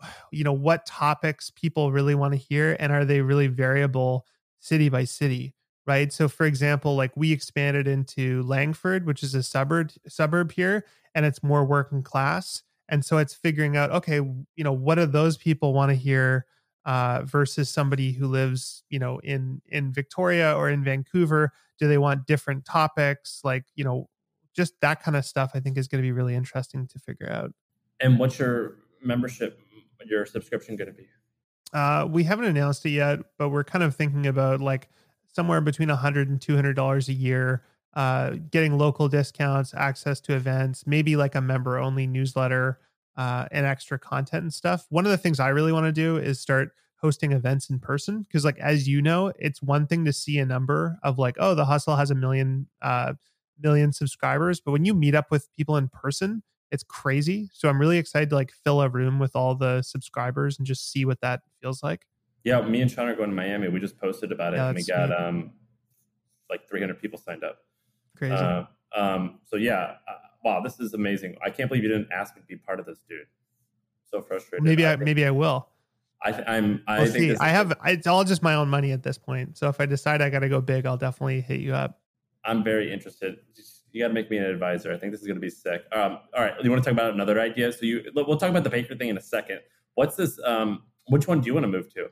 you know what topics people really want to hear and are they really variable city by city right? So for example like we expanded into langford which is a suburb suburb here and it's more working class and so it's figuring out okay you know what do those people want to hear uh, versus somebody who lives you know in in victoria or in vancouver? Do they want different topics? Like you know just that kind of stuff i think is going to be really interesting to figure out. And what's your membership your subscription going to be? Uh, we haven't announced it yet, but we're kind of thinking about like somewhere between 100 and 200 dollars a year uh, getting local discounts access to events maybe like a member only newsletter uh, and extra content and stuff. One of the things i really want to do is start hosting events in person because like as you know it's one thing to see a number of like oh the hustle has a million uh million subscribers but when you meet up with people in person it's crazy. So I'm really excited to like fill a room with all the subscribers and just see what that feels like. Yeah, me and Sean are going to Miami. We just posted about it, yeah, and we got um like 300 people signed up. Crazy. Uh, um, so yeah, uh, wow, this is amazing. I can't believe you didn't ask me to be part of this, dude. So frustrated. Maybe I, I maybe I will. I, th- I'm. I We'll think see. I have it's all just my own money at this point. So if I decide I got to go big, I'll definitely hit you up. I'm very interested. You got to make me an advisor. I think this is going to be sick. Um, all right, you want to talk about another idea? So you, we'll talk about the baker thing in a second. What's this? Um, which one do you want to move to?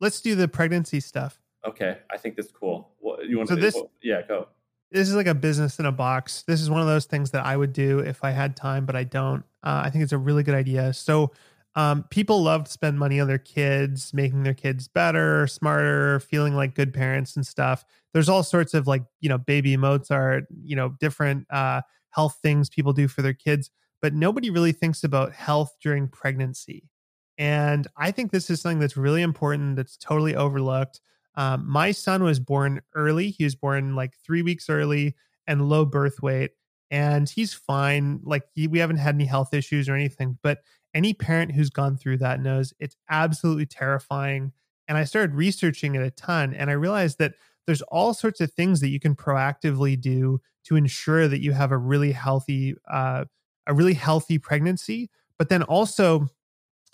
Let's do the pregnancy stuff. Okay, I think that's cool. What, you want So to? this- what- yeah, go. This is like a business in a box. This is one of those things that I would do if I had time, but I don't. Uh, I think it's a really good idea. So, um, people love to spend money on their kids, making their kids better, smarter, feeling like good parents and stuff. There's all sorts of like, you know, baby Mozart, you know, different uh, health things people do for their kids, but nobody really thinks about health during pregnancy. And I think this is something that's really important that's totally overlooked. Um, my son was born early. He was born like three weeks early and low birth weight. And he's fine. Like he, we haven't had any health issues or anything. But any parent who's gone through that knows it's absolutely terrifying. And I started researching it a ton and I realized that there's all sorts of things that you can proactively do to ensure that you have a really healthy, uh, a really healthy pregnancy, but then also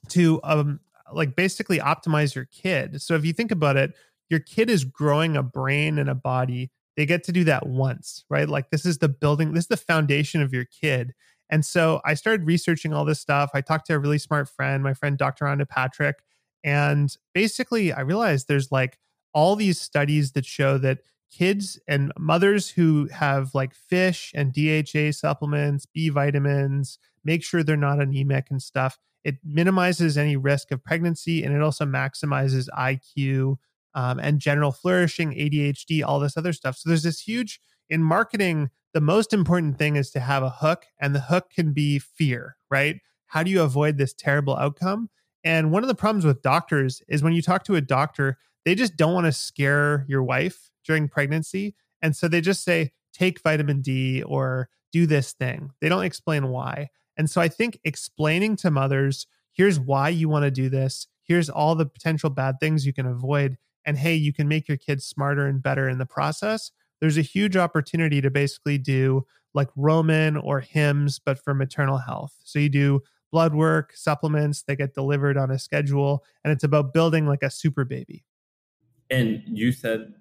to um, like basically optimize your kid. So if you think about it, your kid is growing a brain and a body. They get to do that once, right? Like this is the building, this is the foundation of your kid. And so I started researching all this stuff. I talked to a really smart friend, my friend Dr. Rhonda Patrick. And basically, I realized there's like all these studies that show that kids and mothers who have like fish and DHA supplements, B vitamins, make sure they're not anemic and stuff. It minimizes any risk of pregnancy and it also maximizes IQ um, and general flourishing, ADHD, all this other stuff. So there's this huge in marketing. The most important thing is to have a hook, and the hook can be fear, right? How do you avoid this terrible outcome? And one of the problems with doctors is when you talk to a doctor, they just don't want to scare your wife during pregnancy. And so they just say, take vitamin D or do this thing. They don't explain why. And so I think explaining to mothers, here's why you want to do this, here's all the potential bad things you can avoid, and hey, you can make your kids smarter and better in the process. There's a huge opportunity to basically do like Roman or Hims, but for maternal health. So you do blood work, supplements, they get delivered on a schedule, and it's about building like a super baby. And you said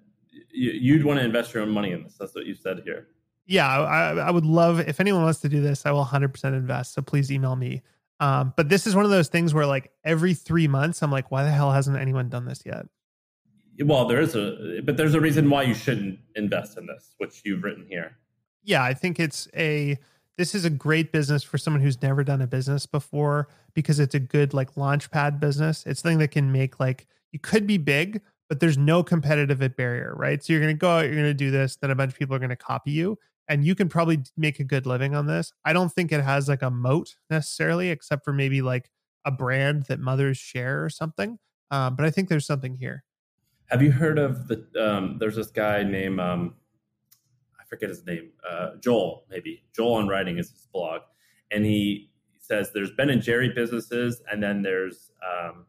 you- you'd want to invest your own money in this. That's what you said here. yeah, I, I would love if anyone wants to do this, I will 100% invest. So please email me. Um, but this is one of those things where like every three months, I'm like, why the hell hasn't anyone done this yet? Well, there is a, but there's a reason why you shouldn't invest in this, which you've written here. Yeah, I think it's a this is a great business for someone who's never done a business before because it's a good like launch pad business. It's something that can make like you could be big, but there's no competitive barrier, right? So you're going to go out, you're going to do this, then a bunch of people are going to copy you, and you can probably make a good living on this. I don't think it has like a moat necessarily, except for maybe like a brand that mothers share or something. Um, but I think there's something here. Have you heard of the? Um, there's this guy named um, I forget his name. Uh, Joel, maybe Joel on Writing is his blog, and he says there's Ben and Jerry businesses, and then there's um,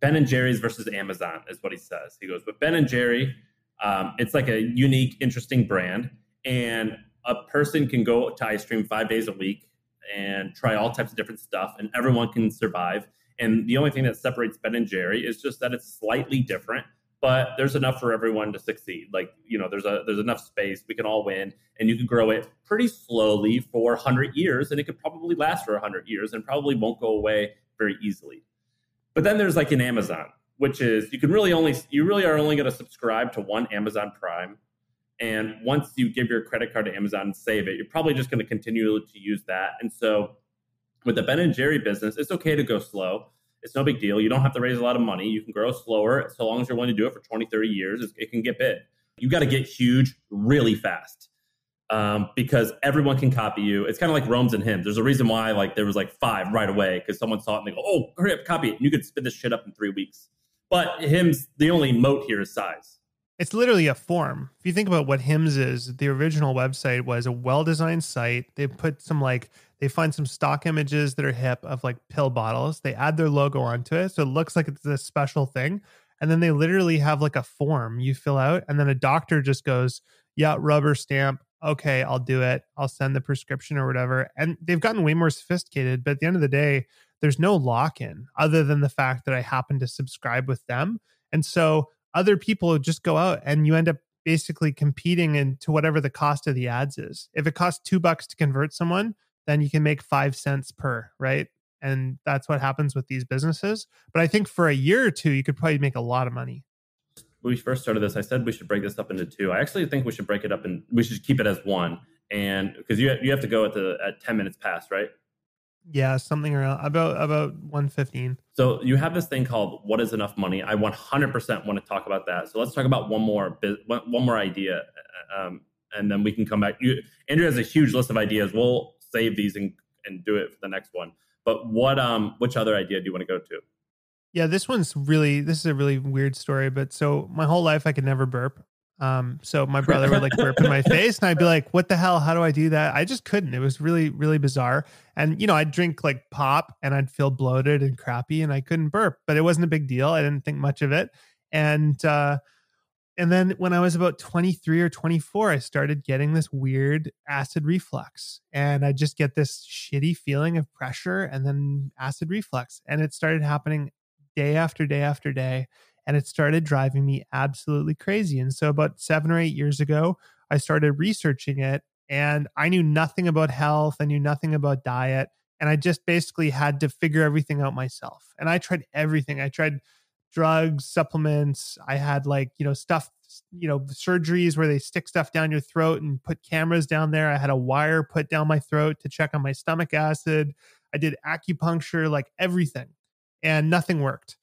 Ben and Jerry's versus Amazon is what he says. He goes, but Ben and Jerry, um, it's like a unique, interesting brand, and a person can go to ice cream five days a week and try all types of different stuff, and everyone can survive. And the only thing that separates Ben and Jerry is just that it's slightly different, but there's enough for everyone to succeed. Like you know, there's a there's enough space. We can all win, and you can grow it pretty slowly for hundred years, and it could probably last for hundred years, and probably won't go away very easily. But then there's like an Amazon, which is you can really only you really are only going to subscribe to one Amazon Prime. And once you give your credit card to Amazon and save it, you're probably just going to continue to use that. And so with the Ben and Jerry business, it's okay to go slow. It's no big deal. You don't have to raise a lot of money. You can grow slower so long as you're willing to do it for 20, 30 years. It, can get big. You got to get huge really fast um, because everyone can copy you. It's kind of like Rome's and Hims. There's a reason why like there was like five right away because someone saw it and they go, oh, hurry up, copy it. And you could spin this shit up in three weeks. But Hims, the only moat here is size. It's literally a form. If you think about what Hims is, the original website was a well-designed site. They put some like they find some stock images that are hip of like pill bottles. They add their logo onto it, so it looks like it's a special thing. And then they literally have like a form you fill out, and then a doctor just goes, "Yeah, rubber stamp. Okay, I'll do it. I'll send the prescription or whatever." And they've gotten way more sophisticated. But at the end of the day, there's no lock in other than the fact that I happen to subscribe with them. And so other people just go out and you end up basically competing into whatever the cost of the ads is. If it costs two bucks to convert someone, then you can make five cents per, right? And that's what happens with these businesses. But I think for a year or two, you could probably make a lot of money. When we first started this, I said we should break this up into two. I actually think we should break it up and we should keep it as one. And because you you have to go at the at ten minutes past, right? Yeah, something around about about 115. So you have this thing called what is enough money? I 100% want to talk about that. So let's talk about one more one more idea, um, and then we can come back. You, Andrew has a huge list of ideas. We'll save these and, and do it for the next one. But what um which other idea do you want to go to? Yeah, this one's really this is a really weird story. But so my whole life I could never burp. Um, so my brother would like burp in my face, and I'd be like, "What the hell? How do I do that?" I just couldn't. It was really, really bizarre. And you know, I'd drink like pop, and I'd feel bloated and crappy, and I couldn't burp. But it wasn't a big deal. I didn't think much of it. And uh, and then when I was about 23 or 24, I started getting this weird acid reflux, and I just get this shitty feeling of pressure, and then acid reflux, and it started happening day after day after day and it started driving me absolutely crazy. And so, about seven or eight years ago, I started researching it, and I knew nothing about health, I knew nothing about diet, and I just basically had to figure everything out myself. And I tried everything. I tried drugs, supplements. I had like, you know, stuff, you know, surgeries where they stick stuff down your throat and put cameras down there. I had a wire put down my throat to check on my stomach acid. I did acupuncture, like everything, and nothing worked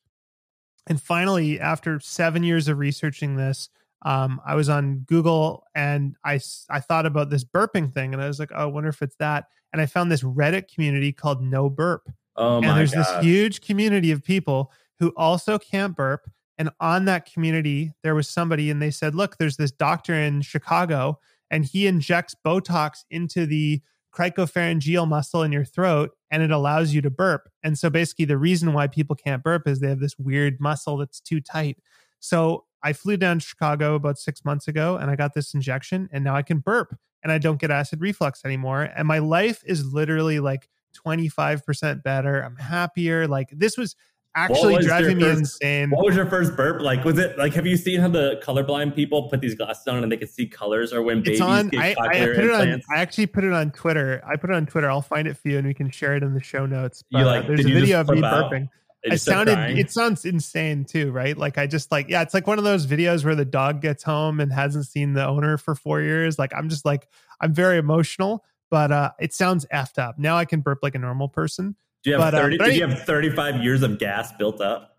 and finally, after seven years of researching this, um, I was on Google and I, I thought about this burping thing and I was like, oh, I wonder if it's that. And I found this Reddit community called No Burp. Oh and there's God. this huge community of people who also can't burp. And on that community, there was somebody and they said, look, there's this doctor in Chicago and he injects Botox into the cricopharyngeal muscle in your throat and it allows you to burp. And so basically the reason why people can't burp is they have this weird muscle that's too tight. So I flew down to Chicago about 6 months ago and I got this injection and now I can burp and I don't get acid reflux anymore and my life is literally like 25% better. I'm happier. Like this was actually driving me first, insane. What was your first burp like? Was it like have you seen how the colorblind people put these glasses on and they can see colors or when it's babies on, get I, I put it on, I actually put it on Twitter. I put it on Twitter. I'll find it for you and we can share it in the show notes. But, you like, uh, there's a video of me out? burping. I sounded it sounds insane too, right? Like I just like yeah, it's like one of those videos where the dog gets home and hasn't seen the owner for 4 years. Like I'm just like I'm very emotional, but uh it sounds effed up. Now I can burp like a normal person. Do you have but, 30 uh, did you have 35 years of gas built up?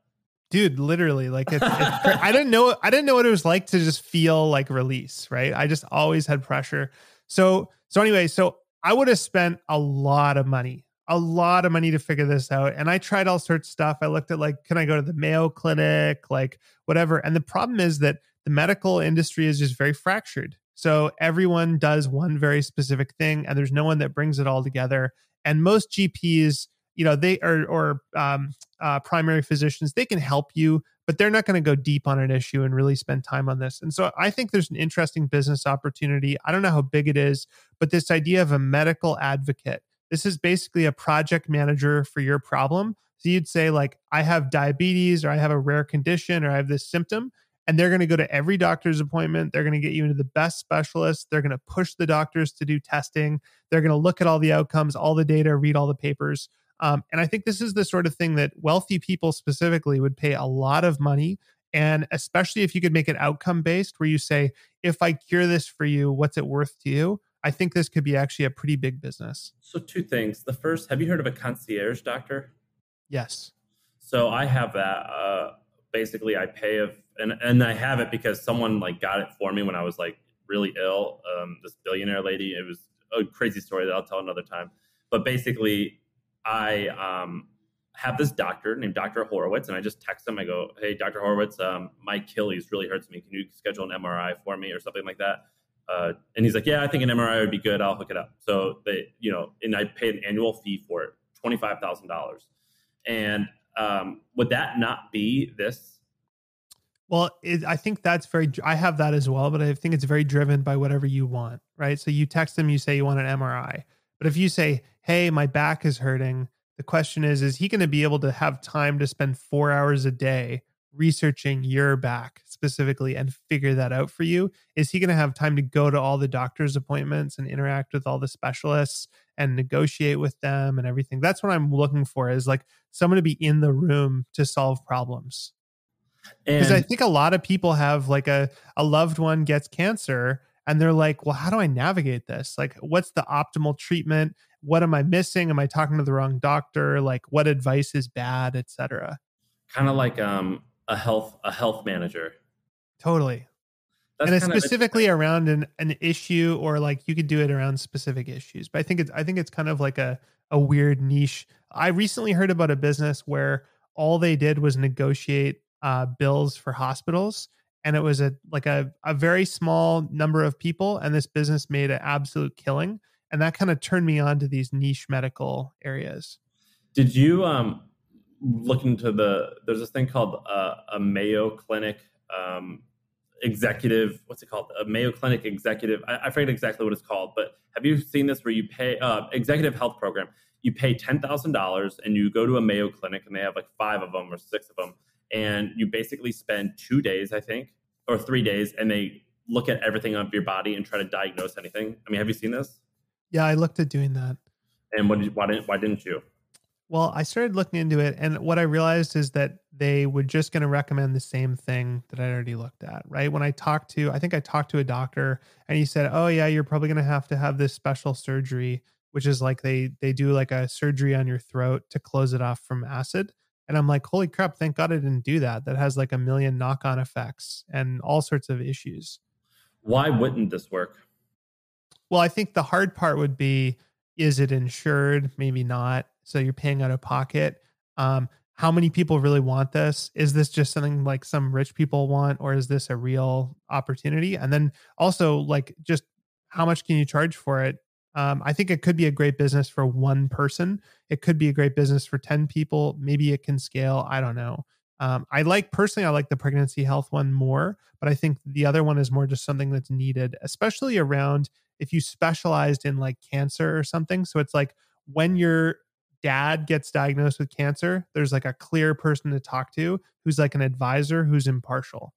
Dude, literally like it's, it's I didn't know I didn't know what it was like to just feel like release, right? I just always had pressure. So so anyway, so I would have spent a lot of money, a lot of money to figure this out. And I tried all sorts of stuff. I looked at like, can I go to the Mayo Clinic, like whatever. And the problem is that the medical industry is just very fractured. So everyone does one very specific thing, and there's no one that brings it all together. And most GPs you know they are or um, uh, primary physicians they can help you but they're not going to go deep on an issue and really spend time on this and so i think there's an interesting business opportunity i don't know how big it is but this idea of a medical advocate this is basically a project manager for your problem so you'd say like i have diabetes or i have a rare condition or i have this symptom and they're going to go to every doctor's appointment. They're going to get you into the best specialists. They're going to push the doctors to do testing. They're going to look at all the outcomes, all the data, read all the papers. Um, and I think this is the sort of thing that wealthy people specifically would pay a lot of money. And especially if you could make it outcome based, where you say, if I cure this for you, what's it worth to you? I think this could be actually a pretty big business. So, two things. The first, have you heard of a concierge doctor? Yes. So, I have that. Uh, basically, I pay if, and, and I have it because someone like got it for me when I was like really ill. Um, this billionaire lady, it was a crazy story that I'll tell another time. But basically, I um, have this doctor named Dr. Horowitz, and I just text him. I go, "Hey, Dr. Horowitz, um, my Achilles really hurts me. Can you schedule an MRI for me or something like that?" Uh, and he's like, "Yeah, I think an MRI would be good. I'll hook it up." So they, you know, and I paid an annual fee for it, twenty five thousand dollars. And um, would that not be this? Well, it, I think that's very. I have that as well, but I think it's very driven by whatever you want, right? So you text them, you say you want an MRI, but if you say, hey, my back is hurting, The question is, is he going to be able to have time to spend four hours a day researching your back specifically and figure that out for you? Is he going to have time to go to all the doctor's appointments and interact with all the specialists and negotiate with them and everything? That's what I'm looking for is like someone to be in the room to solve problems. Because I think a lot of people have like a, a loved one gets cancer and they're like, well, how do I navigate this? Like, what's the optimal treatment? What am I missing? Am I talking to the wrong doctor? Like, what advice is bad, etc. Kind of like um, a health a health manager. Totally. That's and it's specifically around an, an issue or like you could do it around specific issues. But I think it's I think it's kind of like a, a weird niche. I recently heard about a business where all they did was negotiate uh, bills for hospitals and it was a like a, a very small number of people and this business made an absolute killing and that kind of turned me on to these niche medical areas. Did you um look into the there's this thing called uh, a mayo clinic um executive what's it called? A mayo clinic executive I, I forget exactly what it's called but have you seen this where you pay uh executive health program you pay $10000 and you go to a mayo clinic and they have like five of them or six of them and you basically spend two days, I think, or three days, and they look at everything of your body and try to diagnose anything. I mean, have you seen this? Yeah, I looked at doing that. And what did, why didn't why didn't you? Well, I started looking into it, and what I realized is that they were just going to recommend the same thing that I already looked at. Right when I talked to, I think I talked to a doctor, and he said, "Oh yeah, you're probably going to have to have this special surgery, which is like they they do like a surgery on your throat to close it off from acid." And I'm like, holy crap, thank God I didn't do that. That has like a million knock on effects and all sorts of issues. Why wouldn't this work? Well, I think the hard part would be is it insured? Maybe not. So you're paying out of pocket. Um, how many people really want this? Is this just something like some rich people want, or is this a real opportunity? And then also, like, just how much can you charge for it? Um, I think it could be a great business for one person. It could be a great business for 10 people. Maybe it can scale. I don't know. Um, I like personally, I like the pregnancy health one more, but I think the other one is more just something that's needed, especially around if you specialized in like cancer or something. So it's like when your dad gets diagnosed with cancer, there's like a clear person to talk to who's like an advisor who's impartial.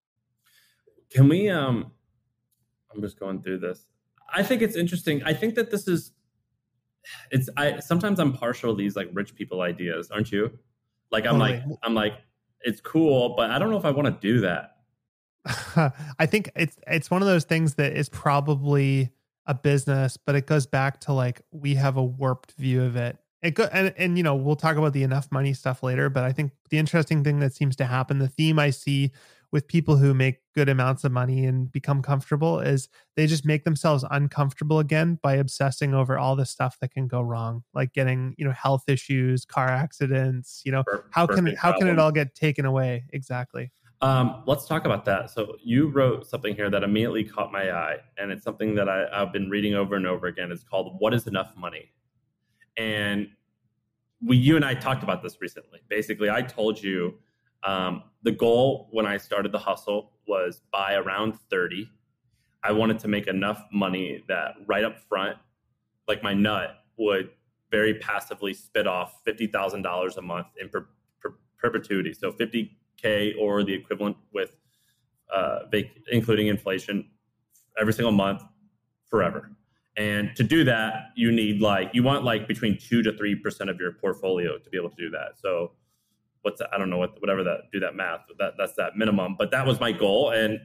Can we, um, I'm just going through this. I think it's interesting. I think that this is it's I sometimes I'm partial to these like rich people ideas, aren't you? Like I'm like I'm like it's cool, but I don't know if I want to do that. I think it's it's one of those things that is probably a business, but it goes back to like we have a warped view of it. It go and and you know we'll talk about the enough money stuff later, but I think the interesting thing that seems to happen, the theme I see with people who make good amounts of money and become comfortable is they just make themselves uncomfortable again by obsessing over all the stuff that can go wrong like getting you know health issues car accidents you know how can it, how can it all get taken away? Exactly. Um, let's talk about that. So you wrote something here that immediately caught my eye and it's something that I, i've been reading over and over again. It's called what is enough money? And we you and i talked about this recently. Basically i told you um, the goal when I started the hustle was by around 30, I wanted to make enough money that right up front, like my nut would very passively spit off $50,000 a month in per, per, perpetuity. So 50K or the equivalent with, uh, vac- including inflation every single month forever. And to do that, you need like, you want like between two to 3% of your portfolio to be able to do that. So what's that? I don't know what whatever that do that math. That that's that minimum. But that was my goal, and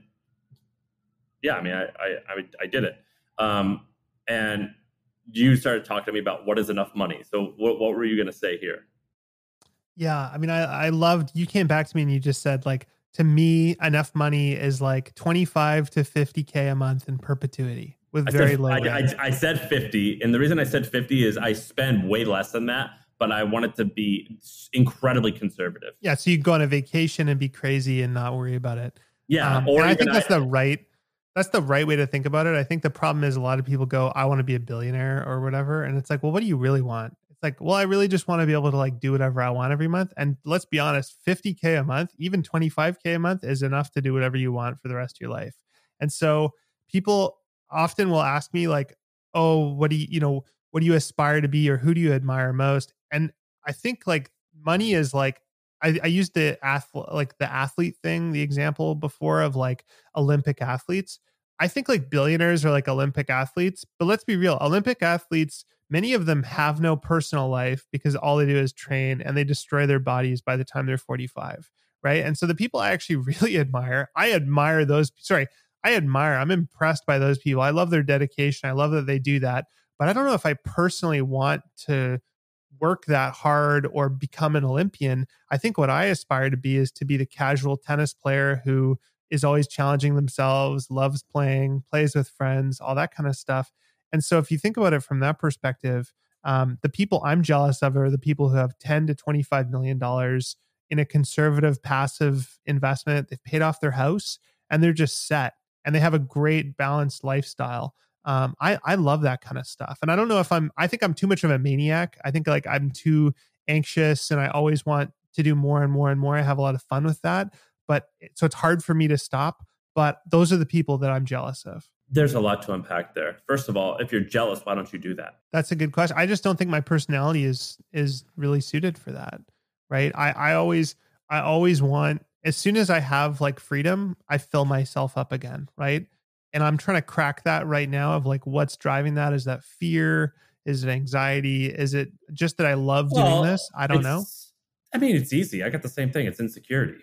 yeah, I mean, I I I, I did it. Um, and you started talking to me about what is enough money. So what what were you going to say here? Yeah, I mean, I I loved you came back to me and you just said like to me enough money is like 25 to 50k a month in perpetuity with I very said, low I, I, I, said 50 and the reason i said 50 is i spend way less than that but I want it to be incredibly conservative. Yeah, so you go on a vacation and be crazy and not worry about it. Yeah, um, or I think that's I, the right that's the right way to think about it. I think the problem is a lot of people go, I want to be a billionaire or whatever, and it's like, well, what do you really want? It's like, well, I really just want to be able to like do whatever I want every month. And let's be honest, 50k a month, even 25k a month is enough to do whatever you want for the rest of your life. And so people often will ask me like, "Oh, what do you, you know, what do you aspire to be or who do you admire most?" And I think like money is like I, I used the athlete like the athlete thing, the example before of like Olympic athletes. I think like billionaires are like Olympic athletes, but let's be real. Olympic athletes, many of them have no personal life because all they do is train and they destroy their bodies by the time they're 45. Right. And so the people I actually really admire, I admire those. Sorry, I admire, I'm impressed by those people. I love their dedication. I love that they do that. But I don't know if I personally want to work that hard or become an Olympian. I think what I aspire to be is to be the casual tennis player who is always challenging themselves, loves playing, plays with friends, all that kind of stuff. And so if you think about it from that perspective, um, the people I'm jealous of are the people who have 10 to 25 million dollars in a conservative passive investment. They've paid off their house and they're just set and they have a great balanced lifestyle um, I I love that kind of stuff. And I don't know if I'm I think I'm too much of a maniac. I think like I'm too anxious and I always want to do more and more and more. I have a lot of fun with that, but so it's hard for me to stop. But those are the people that I'm jealous of. There's a lot to unpack there. First of all, if you're jealous, why don't you do that? That's a good question. I just don't think my personality is is really suited for that. Right? I I always I always want as soon as I have like freedom, I fill myself up again, right? And i'm trying to crack that right now of like what's driving that? Is that fear? Is it anxiety? Is it just that i love well, doing this? I don't know. i mean it's easy. I got the same thing. It's insecurity.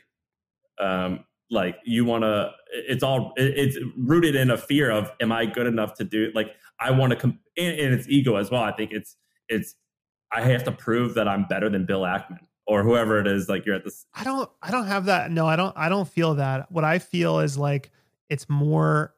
Um like you want to it's all it's rooted in a fear of am i good enough to do like i want to come and, and it's ego as well. I think it's it's i have to prove that i'm better than bill ackman or whoever it is like you're at this i don't i don't have that. No i don't i don't feel that. What i feel is like it's more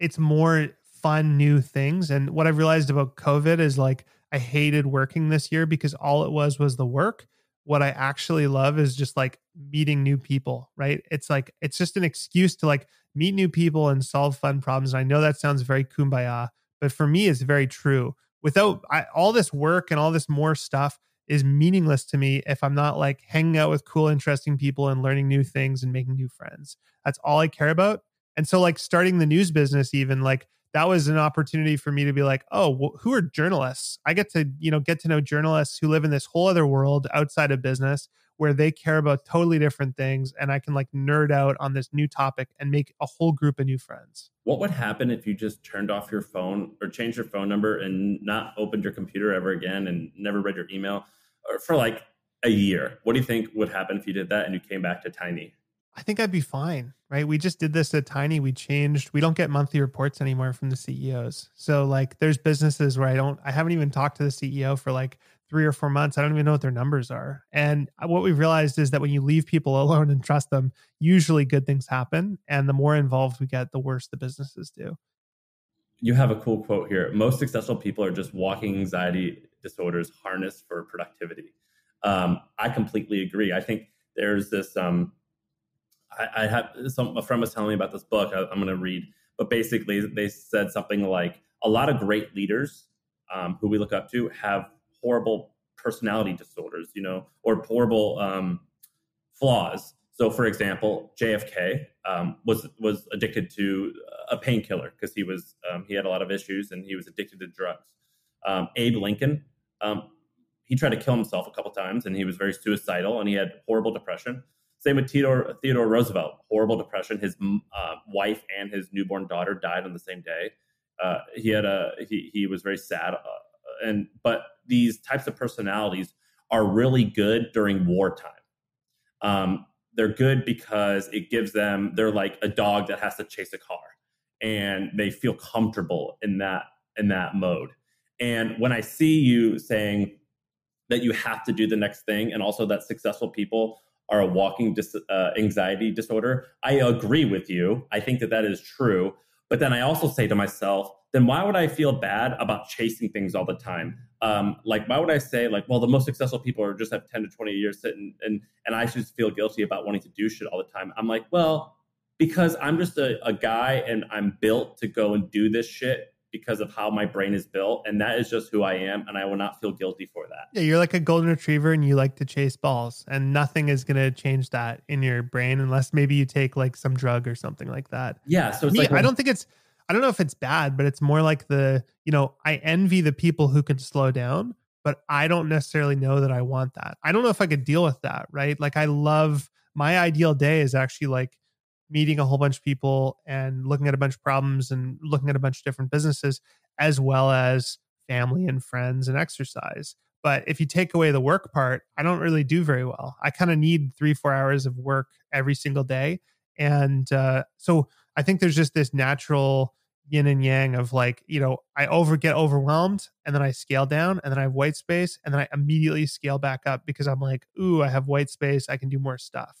it's more fun new things. And what i've realized about covid is like i hated working this year because all it was was the work. What i actually love is just like meeting new people right? It's like it's just an excuse to like meet new people and solve fun problems. And i know that sounds very kumbaya but for me it's very true. Without I, all this work and all this more stuff is meaningless to me if i'm not like hanging out with cool interesting people and learning new things and making new friends. That's all i care about and so, like, starting the news business, even like that was an opportunity for me to be like, oh, well, who are journalists? I get to, you know, get to know journalists who live in this whole other world outside of business where they care about totally different things. And I can like nerd out on this new topic and make a whole group of new friends. What would happen if you just turned off your phone or changed your phone number and not opened your computer ever again and never read your email or for like a year? What do you think would happen if you did that and you came back to Tiny? I think I'd be fine, right? We just did this at Tiny. We changed. We don't get monthly reports anymore from the CEOs. So like, there's businesses where I don't. I haven't even talked to the CEO for like three or four months. I don't even know what their numbers are. And what we've realized is that when you leave people alone and trust them, usually good things happen. And the more involved we get, the worse the businesses do. You have a cool quote here. Most successful people are just walking anxiety disorders harnessed for productivity. Um, I completely agree. I think there's this um, I, I have some a friend was telling me about this book. I, am going to read, but basically they said something like a lot of great leaders um, who we look up to have horrible personality disorders, you know, or horrible um, flaws. So, for example, JFK um, was was addicted to a painkiller because he was um, he had a lot of issues and he was addicted to drugs. Um, Abe Lincoln, um, he tried to kill himself a couple times and he was very suicidal and he had horrible depression. Same with Theodore, Theodore Roosevelt, horrible depression. His uh, wife and his newborn daughter died on the same day. Uh, he had a he he was very sad, uh, and but these types of personalities are really good during wartime. Um, they're good because it gives them they're like a dog that has to chase a car, and they feel comfortable in that in that mode. And when I see you saying that you have to do the next thing, and also that successful people are a walking dis- uh, anxiety disorder. I agree with you. I think that that is true. But then I also say to myself, then why would I feel bad about chasing things all the time? Um, like, why would I say, like, well, the most successful people are just have 10 to 20 years sitting and, and I should feel guilty about wanting to do shit all the time? I'm like, well, because I'm just a, a guy and I'm built to go and do this shit because of how my brain is built and that is just who I am and I will not feel guilty for that. Yeah, you're like a golden retriever and you like to chase balls and nothing is going to change that in your brain unless maybe you take like some drug or something like that. Yeah, so it's Me, like I don't think it's I don't know if it's bad, but it's more like the, you know, I envy the people who can slow down, but I don't necessarily know that I want that. I don't know if I could deal with that, right? Like I love my ideal day is actually like meeting a whole bunch of people and looking at a bunch of problems and looking at a bunch of different businesses as well as family and friends and exercise. But if you take away the work part, I don't really do very well. I kind of need three, four hours of work every single day. And uh, so I think there's just this natural yin and yang of like, you know, I over get overwhelmed and then I scale down and then I have white space and then I immediately scale back up because I'm like, ooh, I have white space. I can do more stuff.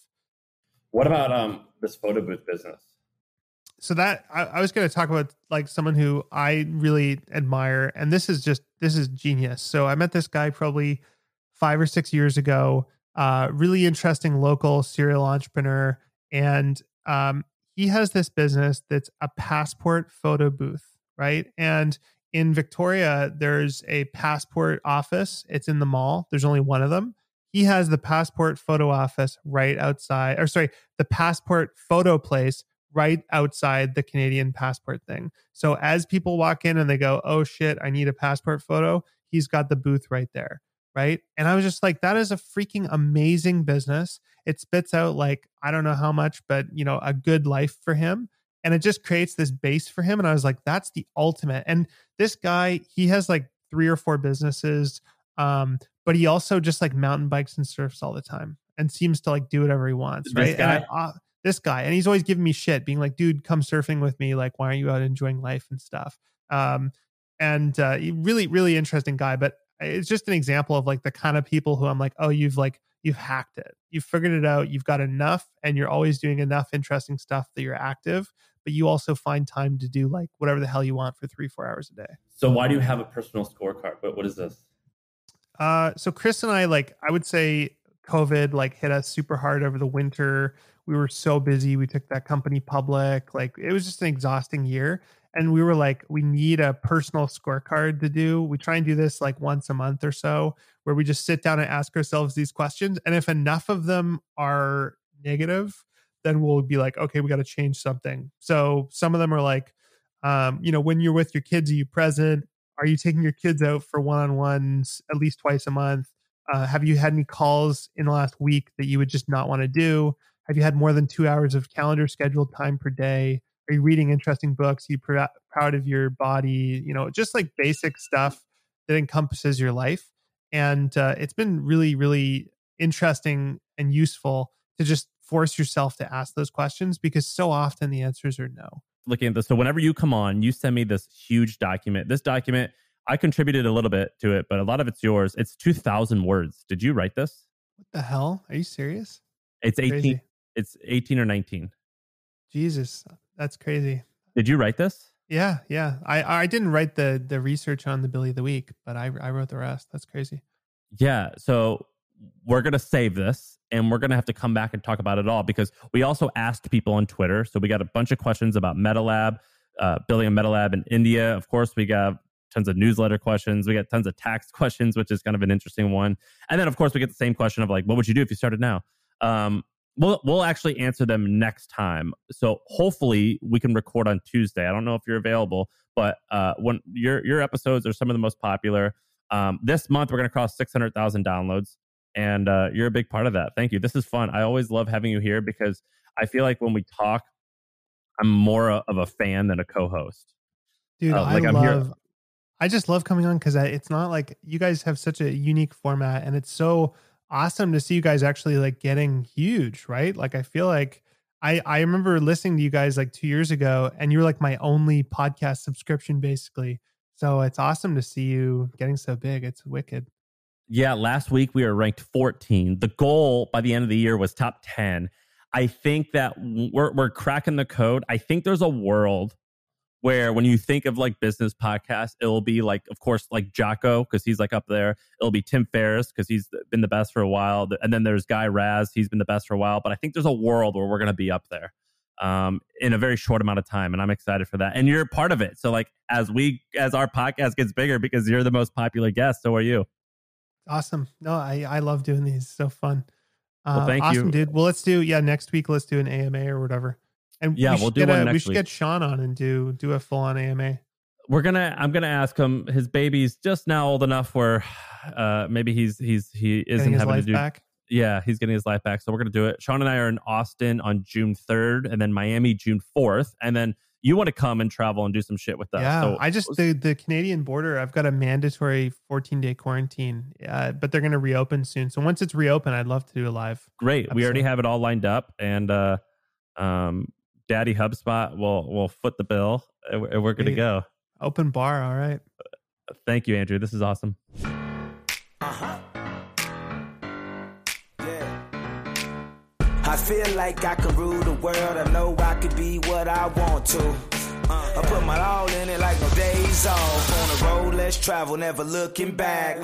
What about um this photo booth business? So that I, I was going to talk about like someone who I really admire, and this is just this is genius. So I met this guy probably five or six years ago. Uh, really interesting local serial entrepreneur, and um, he has this business that's a passport photo booth, right? And in Victoria, there's a passport office. It's in the mall. There's only one of them. He has the passport photo office right outside, or sorry, the passport photo place right outside the Canadian passport thing. So as people walk in and they go, oh shit, I need a passport photo, he's got the booth right there. Right. And I was just like, that is a freaking amazing business. It spits out like, I don't know how much, but you know, a good life for him. And it just creates this base for him. And I was like, that's the ultimate. And this guy, he has like three or four businesses. Um, but he also just like mountain bikes and surfs all the time and seems to like do whatever he wants. This right. guy? And I, uh, this guy and he's always giving me shit being like dude come surfing with me like why aren't you out enjoying life and stuff um and uh really really interesting guy but it's just an example of like the kind of people who i'm like oh you've like you've hacked it you've figured it out you've got enough and you're always doing enough interesting stuff that you're active but you also find time to do like whatever the hell you want for three four hours a day So why do you have a personal scorecard? What what is this? Uh, so Chris and I, like, I would say COVID like hit us super hard over the winter. We were so busy. We took that company public. Like, it was just an exhausting year. And we were like, we need a personal scorecard to do. We try and do this like once a month or so, where we just sit down and ask ourselves these questions. And if enough of them are negative, then we'll be like, okay, we got to change something. So some of them are like, um, you know, when you're with your kids, are you present? Are you taking your kids out for one on ones at least twice a month? Uh, have you had any calls in the last week that you would just not want to do? Have you had more than two hours of calendar scheduled time per day? Are you reading interesting books? Are you pr- proud of your body? You know, just like basic stuff that encompasses your life. And uh, it's been really, really interesting and useful to just force yourself to ask those questions because so often the answers are no. Looking at this, so whenever you come on, you send me this huge document. This document, I contributed a little bit to it, but a lot of it's yours. It's two thousand words. Did you write this? What the hell? Are you serious? It's eighteen. Crazy. It's eighteen or nineteen. Jesus, that's crazy. Did you write this? Yeah, yeah. I I didn't write the the research on the Billie of the Week, but I I wrote the rest. That's crazy. Yeah. So we're going to save this and we're going to have to come back and talk about it all because we also asked people on Twitter. So we got a bunch of questions about MetaLab, uh, building a MetaLab in India. Of course, we got tons of newsletter questions. We got tons of tax questions, which is kind of an interesting one. And then, of course, we get the same question of like, what would you do if you started now? Um, we'll we'll actually answer them next time. So hopefully we can record on Tuesday. I don't know if you're available, but uh, when your your episodes are some of the most popular. Um, this month we're going to cross six hundred thousand downloads, and uh, you're a big part of that. Thank you. This is fun. I always love having you here because I feel like when we talk, I'm more of a fan than a co-host. Dude, Uh, like I I'm here- love. I just love coming on because it's not like you guys have such a unique format, and it's so awesome to see you guys actually like getting huge, right? Like I feel like I I remember listening to you guys like two years ago, and you were like my only podcast subscription, basically. So it's awesome to see you getting so big. It's wicked. Yeah, last week we were ranked 14. The goal by the end of the year was top 10. I think that we're we're cracking the code. I think there's a world where when you think of like business podcasts, it'll be like, of course, like Jocko because he's like up there. It'll be Tim Ferriss because he's been the best for a while, and then there's Guy Raz. He's been the best for a while. But I think there's a world where we're gonna be up there um, in a very short amount of time, and I'm excited for that. And you're part of it. So like as we as our podcast gets bigger, because you're the most popular guest, so are you. Awesome. No, I I love doing these. So fun. Uh, Well, thank you. awesome, dude. Well, let's do yeah next week. Let's do an AMA or whatever. And Yeah, we we'll should do one a, next We should week. get Sean on and do do a full on AMA. we're gonna i'm gonna ask him his baby's just now old enough where Uh, maybe he's he's he isn't having to do. back. Yeah, he's getting his life back. So we're gonna do it. Sean and I are in Austin on June third, and then Miami June fourth, and then you want to come and travel and do some shit with us. Yeah, So I just the the Canadian border. I've got a mandatory 14 day quarantine, uh, but they're going to reopen soon. So once it's reopened, I'd love to do a live. great. We already have it all lined up, and uh, um, Daddy HubSpot will will foot the bill, and we're- we're gonna go. Open bar, all right. Thank you, Andrew. This is awesome. I feel like I can rule the world. I know I could be what I want to. Uh, I put my all in it like no days off. On the road, let's travel, never looking back.